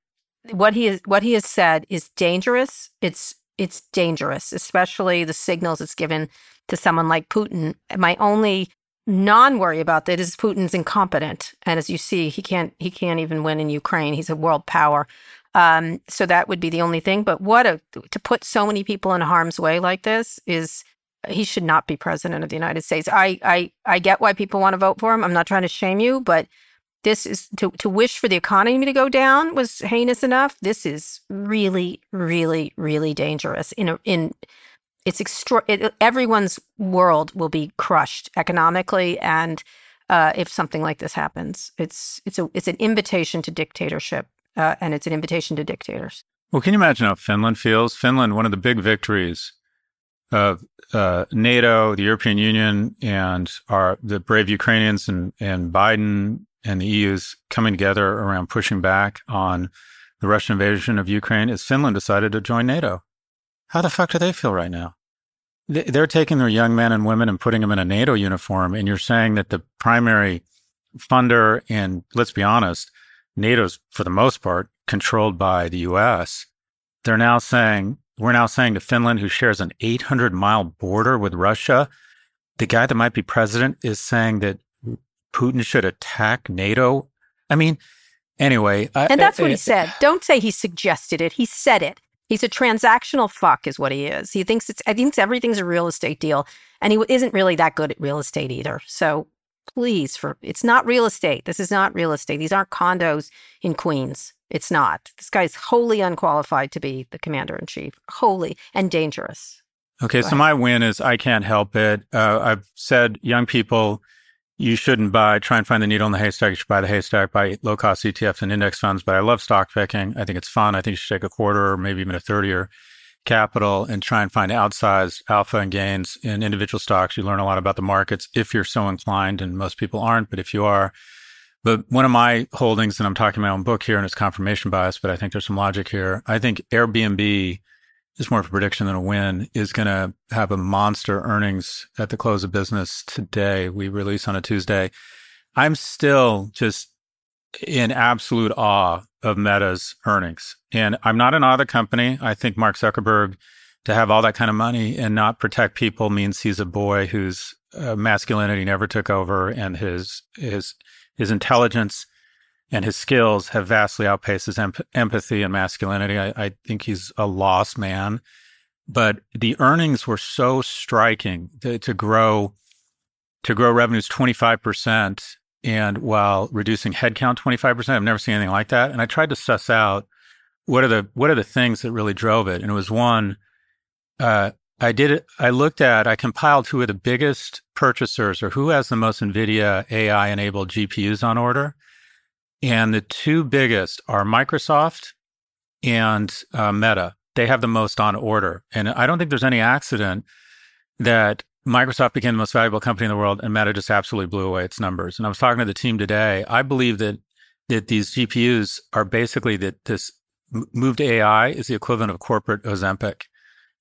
what he is what he has said is dangerous. It's it's dangerous, especially the signals it's given to someone like Putin. My only non-worry about that is Putin's incompetent, and as you see, he can't he can't even win in Ukraine. He's a world power. Um, so that would be the only thing. But what a to put so many people in harm's way like this is he should not be president of the United States. I I I get why people want to vote for him. I'm not trying to shame you, but this is to, to wish for the economy to go down was heinous enough. This is really, really, really dangerous. In a, in it's extra. It, everyone's world will be crushed economically, and uh, if something like this happens, it's it's a it's an invitation to dictatorship, uh, and it's an invitation to dictators. Well, can you imagine how Finland feels? Finland, one of the big victories of uh, NATO, the European Union, and our the brave Ukrainians and and Biden and the EU's coming together around pushing back on the Russian invasion of Ukraine is Finland decided to join NATO. How the fuck do they feel right now? They're taking their young men and women and putting them in a NATO uniform, and you're saying that the primary funder and let's be honest, NATO's for the most part controlled by the U.S. They're now saying we're now saying to Finland, who shares an 800 mile border with Russia, the guy that might be president is saying that Putin should attack NATO. I mean, anyway. And that's I, what I, he said. Don't say he suggested it. He said it. He's a transactional fuck, is what he is. He thinks it's. I think everything's a real estate deal, and he isn't really that good at real estate either. So please, for it's not real estate. This is not real estate. These aren't condos in Queens. It's not. This guy's wholly unqualified to be the commander in chief. Wholly and dangerous. Okay, so my win is I can't help it. Uh, I've said young people you shouldn't buy, try and find the needle in the haystack. You should buy the haystack, buy low cost ETFs and index funds. But I love stock picking. I think it's fun. I think you should take a quarter or maybe even a third of capital and try and find outsized alpha and gains in individual stocks. You learn a lot about the markets if you're so inclined, and most people aren't. But if you are, but one of my holdings, and I'm talking my own book here, and it's confirmation bias, but I think there's some logic here. I think Airbnb is more of a prediction than a win, is going to have a monster earnings at the close of business today. We release on a Tuesday. I'm still just in absolute awe of Meta's earnings. And I'm not an awe of the company. I think Mark Zuckerberg, to have all that kind of money and not protect people means he's a boy whose uh, masculinity never took over and his, his, his intelligence and his skills have vastly outpaced his emp- empathy and masculinity. I, I think he's a lost man, but the earnings were so striking to, to grow to grow revenues 25% and while reducing headcount 25%. I've never seen anything like that. And I tried to suss out what are the what are the things that really drove it. And it was one, uh, I did it. I looked at, I compiled who are the biggest purchasers or who has the most NVIDIA AI enabled GPUs on order. And the two biggest are Microsoft and uh, Meta. They have the most on order. And I don't think there's any accident that Microsoft became the most valuable company in the world and Meta just absolutely blew away its numbers. And I was talking to the team today. I believe that that these GPUs are basically that this move to AI is the equivalent of corporate Ozempic,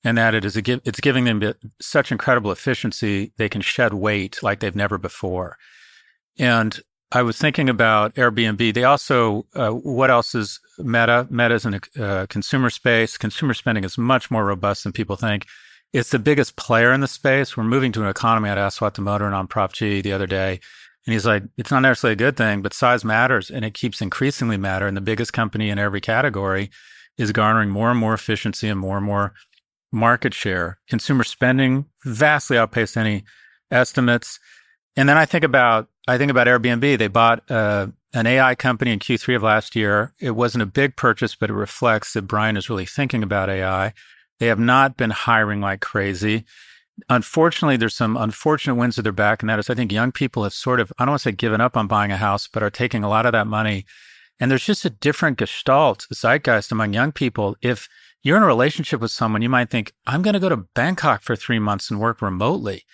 and that it is a, it's giving them such incredible efficiency they can shed weight like they've never before. And I was thinking about Airbnb. They also, uh, what else is Meta? Meta is in a uh, consumer space. Consumer spending is much more robust than people think. It's the biggest player in the space. We're moving to an economy. I asked Aswath Damodaran on Prop G the other day, and he's like, it's not necessarily a good thing, but size matters, and it keeps increasingly matter. And the biggest company in every category is garnering more and more efficiency and more and more market share. Consumer spending vastly outpaced any estimates. And then I think about I think about Airbnb. They bought uh, an AI company in Q3 of last year. It wasn't a big purchase, but it reflects that Brian is really thinking about AI. They have not been hiring like crazy. Unfortunately, there's some unfortunate winds at their back, and that is I think young people have sort of, I don't want to say given up on buying a house, but are taking a lot of that money. And there's just a different gestalt, zeitgeist among young people. If you're in a relationship with someone, you might think, I'm going to go to Bangkok for three months and work remotely.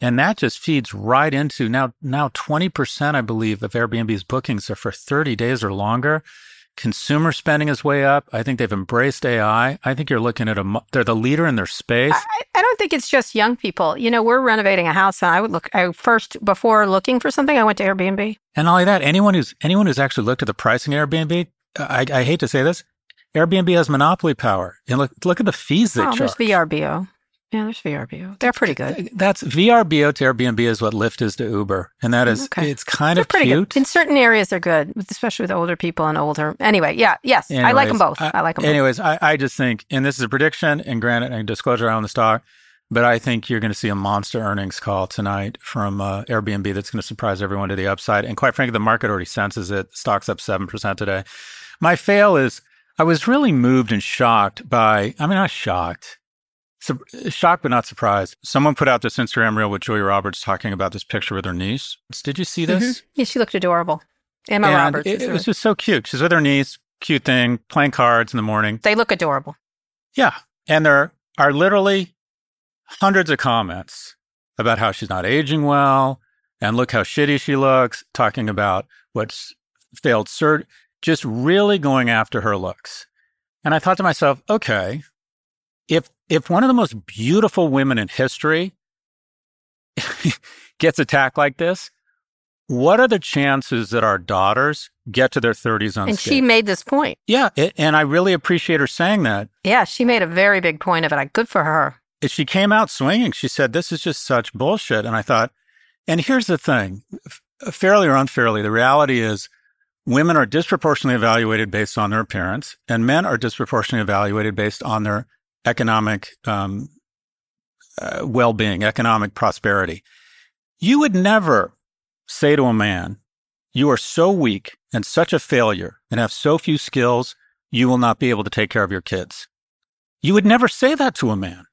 And that just feeds right into now, now 20%, I believe, of Airbnb's bookings are for 30 days or longer. Consumer spending is way up. I think they've embraced AI. I think you're looking at a, they're the leader in their space. I, I don't think it's just young people. You know, we're renovating a house and I would look, I first, before looking for something, I went to Airbnb. And not only that, anyone who's, anyone who's actually looked at the pricing of Airbnb, I, I hate to say this, Airbnb has monopoly power. And look, look at the fees they oh, charge. There's VRBO. Yeah, there's VRBO. They're pretty good. That's VRBO to Airbnb is what Lyft is to Uber, and that is okay. it's kind they're of pretty cute. Good. In certain areas, they're good, especially with older people and older. Anyway, yeah, yes, anyways, I like them both. I, I like them. Anyways, both. I, I just think, and this is a prediction, and granted, and disclosure on the stock, but I think you're going to see a monster earnings call tonight from uh, Airbnb that's going to surprise everyone to the upside. And quite frankly, the market already senses it. The stock's up seven percent today. My fail is I was really moved and shocked by. I mean, not shocked so, shocked but not surprised. Someone put out this Instagram reel with Julia Roberts talking about this picture with her niece. Did you see this? Mm-hmm. Yeah, she looked adorable. Emma and Roberts. It, it was just so cute. She's with her niece, cute thing, playing cards in the morning. They look adorable. Yeah. And there are literally hundreds of comments about how she's not aging well and look how shitty she looks, talking about what's failed cert, just really going after her looks. And I thought to myself, okay, if if one of the most beautiful women in history gets attacked like this, what are the chances that our daughters get to their 30s And she made this point. Yeah, it, and I really appreciate her saying that. Yeah, she made a very big point of it. Good for her. She came out swinging. She said, "This is just such bullshit." And I thought, and here's the thing, fairly or unfairly, the reality is women are disproportionately evaluated based on their appearance, and men are disproportionately evaluated based on their economic um, uh, well-being, economic prosperity. You would never say to a man, "You are so weak and such a failure, and have so few skills, you will not be able to take care of your kids." You would never say that to a man.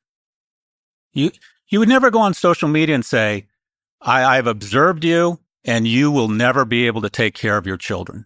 You you would never go on social media and say, I, I've observed you and you will never be able to take care of your children.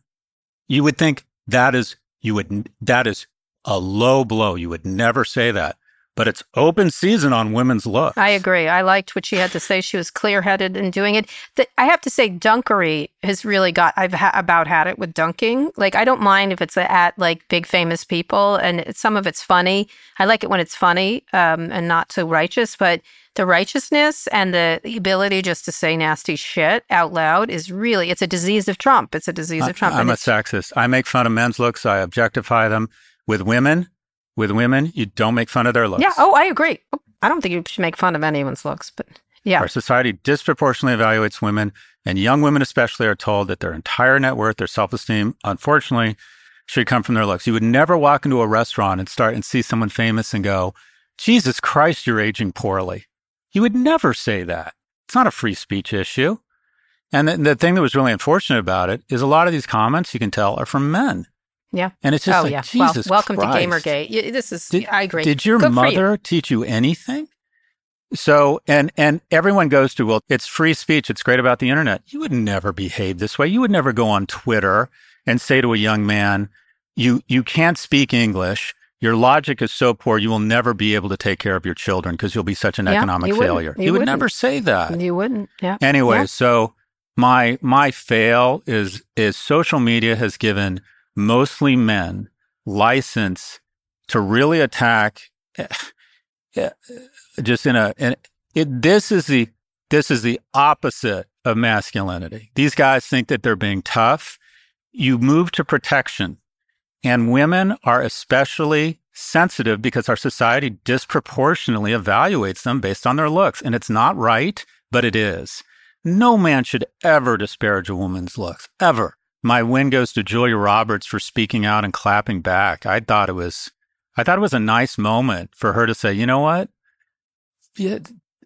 You would think that is you would that is a low blow. You would never say that. But it's open season on women's looks. I agree. I liked what she had to say. She was clear headed in doing it. The, I have to say, dunkery has really got, I've ha- about had it with dunking. Like, I don't mind if it's at like big famous people and some of it's funny. I like it when it's funny um, and not so righteous, but the righteousness and the, the ability just to say nasty shit out loud is really, it's a disease of Trump. It's a disease of Trump. I, I'm a sexist. I make fun of men's looks. I objectify them. With women, with women, you don't make fun of their looks. Yeah. Oh, I agree. Oh, I don't think you should make fun of anyone's looks, but yeah. Our society disproportionately evaluates women, and young women especially are told that their entire net worth, their self esteem, unfortunately, should come from their looks. You would never walk into a restaurant and start and see someone famous and go, Jesus Christ, you're aging poorly. You would never say that. It's not a free speech issue. And the, the thing that was really unfortunate about it is a lot of these comments you can tell are from men. Yeah. And it's just oh, like, yeah. Jesus well, welcome Christ. to Gamergate. This is, Did, I agree. Did your Good for you. mother teach you anything? So, and, and everyone goes to, well, it's free speech. It's great about the internet. You would never behave this way. You would never go on Twitter and say to a young man, you, you can't speak English. Your logic is so poor, you will never be able to take care of your children because you'll be such an Yeah, economic you failure. You You, would never say that. You wouldn't. Yeah. Anyway, Yeah. so my my fail is is social media has given mostly men license to really attack eh, eh, just in a in it this is the this is the opposite of masculinity. These guys think that they're being tough. You move to protection. And women are especially sensitive because our society disproportionately evaluates them based on their looks. And it's not right, but it is. No man should ever disparage a woman's looks, ever. My win goes to Julia Roberts for speaking out and clapping back. I thought it was, I thought it was a nice moment for her to say, you know what? Yeah,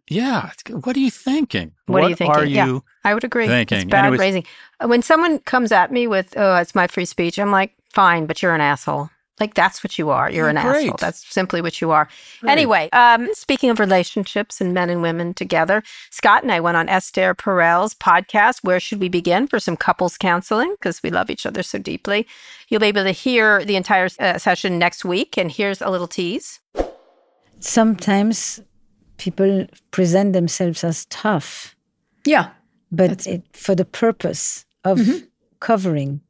yeah. What are you thinking? What, are you thinking? Are you yeah, I would agree. thinking? It's bad Anyways- raising. When someone comes at me with, "Oh, it's my free speech," I'm like, "Fine, but you're an asshole." Like that's what you are. You're an Yeah, asshole. That's simply what you are. Great. Anyway, um, speaking of relationships and men and women together, Scott and I went on Esther Perel's podcast. Where should we begin for some couples counseling? Because we love each other so deeply. You'll be able to hear the entire uh, session next week. And here's a little tease. sometimes people present themselves as tough, Yeah. but it, for the purpose of covering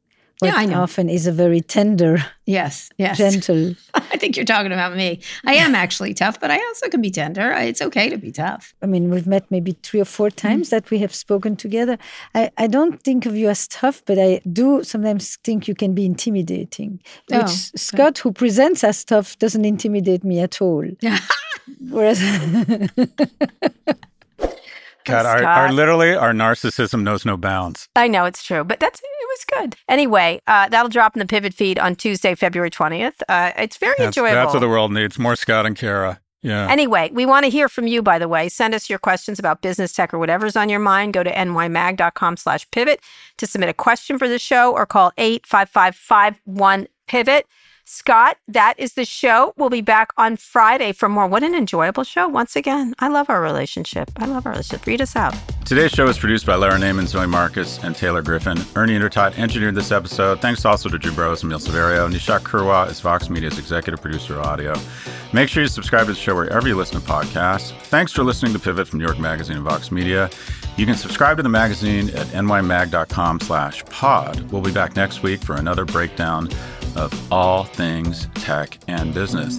what Yeah, I know. often is a very tender, Yes, yes. gentle. I think you're talking about me. I am actually tough, but I also can be tender. It's okay to be tough. I mean, we've met maybe three or four mm-hmm. times that we have spoken together. I, I don't think of you as tough, but I do sometimes think you can be intimidating. Oh, which Oh, Scott, who presents as tough, doesn't intimidate me at all. Whereas God, our, our literally our narcissism knows no bounds. I know it's true, but that's it was good. Anyway, uh, that'll drop in the pivot feed on Tuesday, February 20th. Uh, it's very That's, enjoyable. that's what the world needs. More Scott and Kara. Yeah. Anyway, we want to hear from you, by the way. Send us your questions about business tech or whatever's on your mind. Go to nymag.com slash pivot to submit a question for the show or call 85551 pivot. Scott, that is the show. We'll be back on Friday for more. What an enjoyable show. Once again, I love our relationship. I love our relationship. Read us out. Today's show was produced by Lara Naaman, Zoe Marcus, and Taylor Griffin. Ernie Indradat engineered this episode. Thanks also to Drew Burrows and Emil Severio. Nishat Kurwa is Vox Media's executive producer of audio. Make sure you subscribe to the show wherever you listen to podcasts. Thanks for listening to Pivot from New York Magazine and Vox Media. You can subscribe to the magazine at nymag.com slash pod. We'll be back next week for another breakdown of all things tech and business.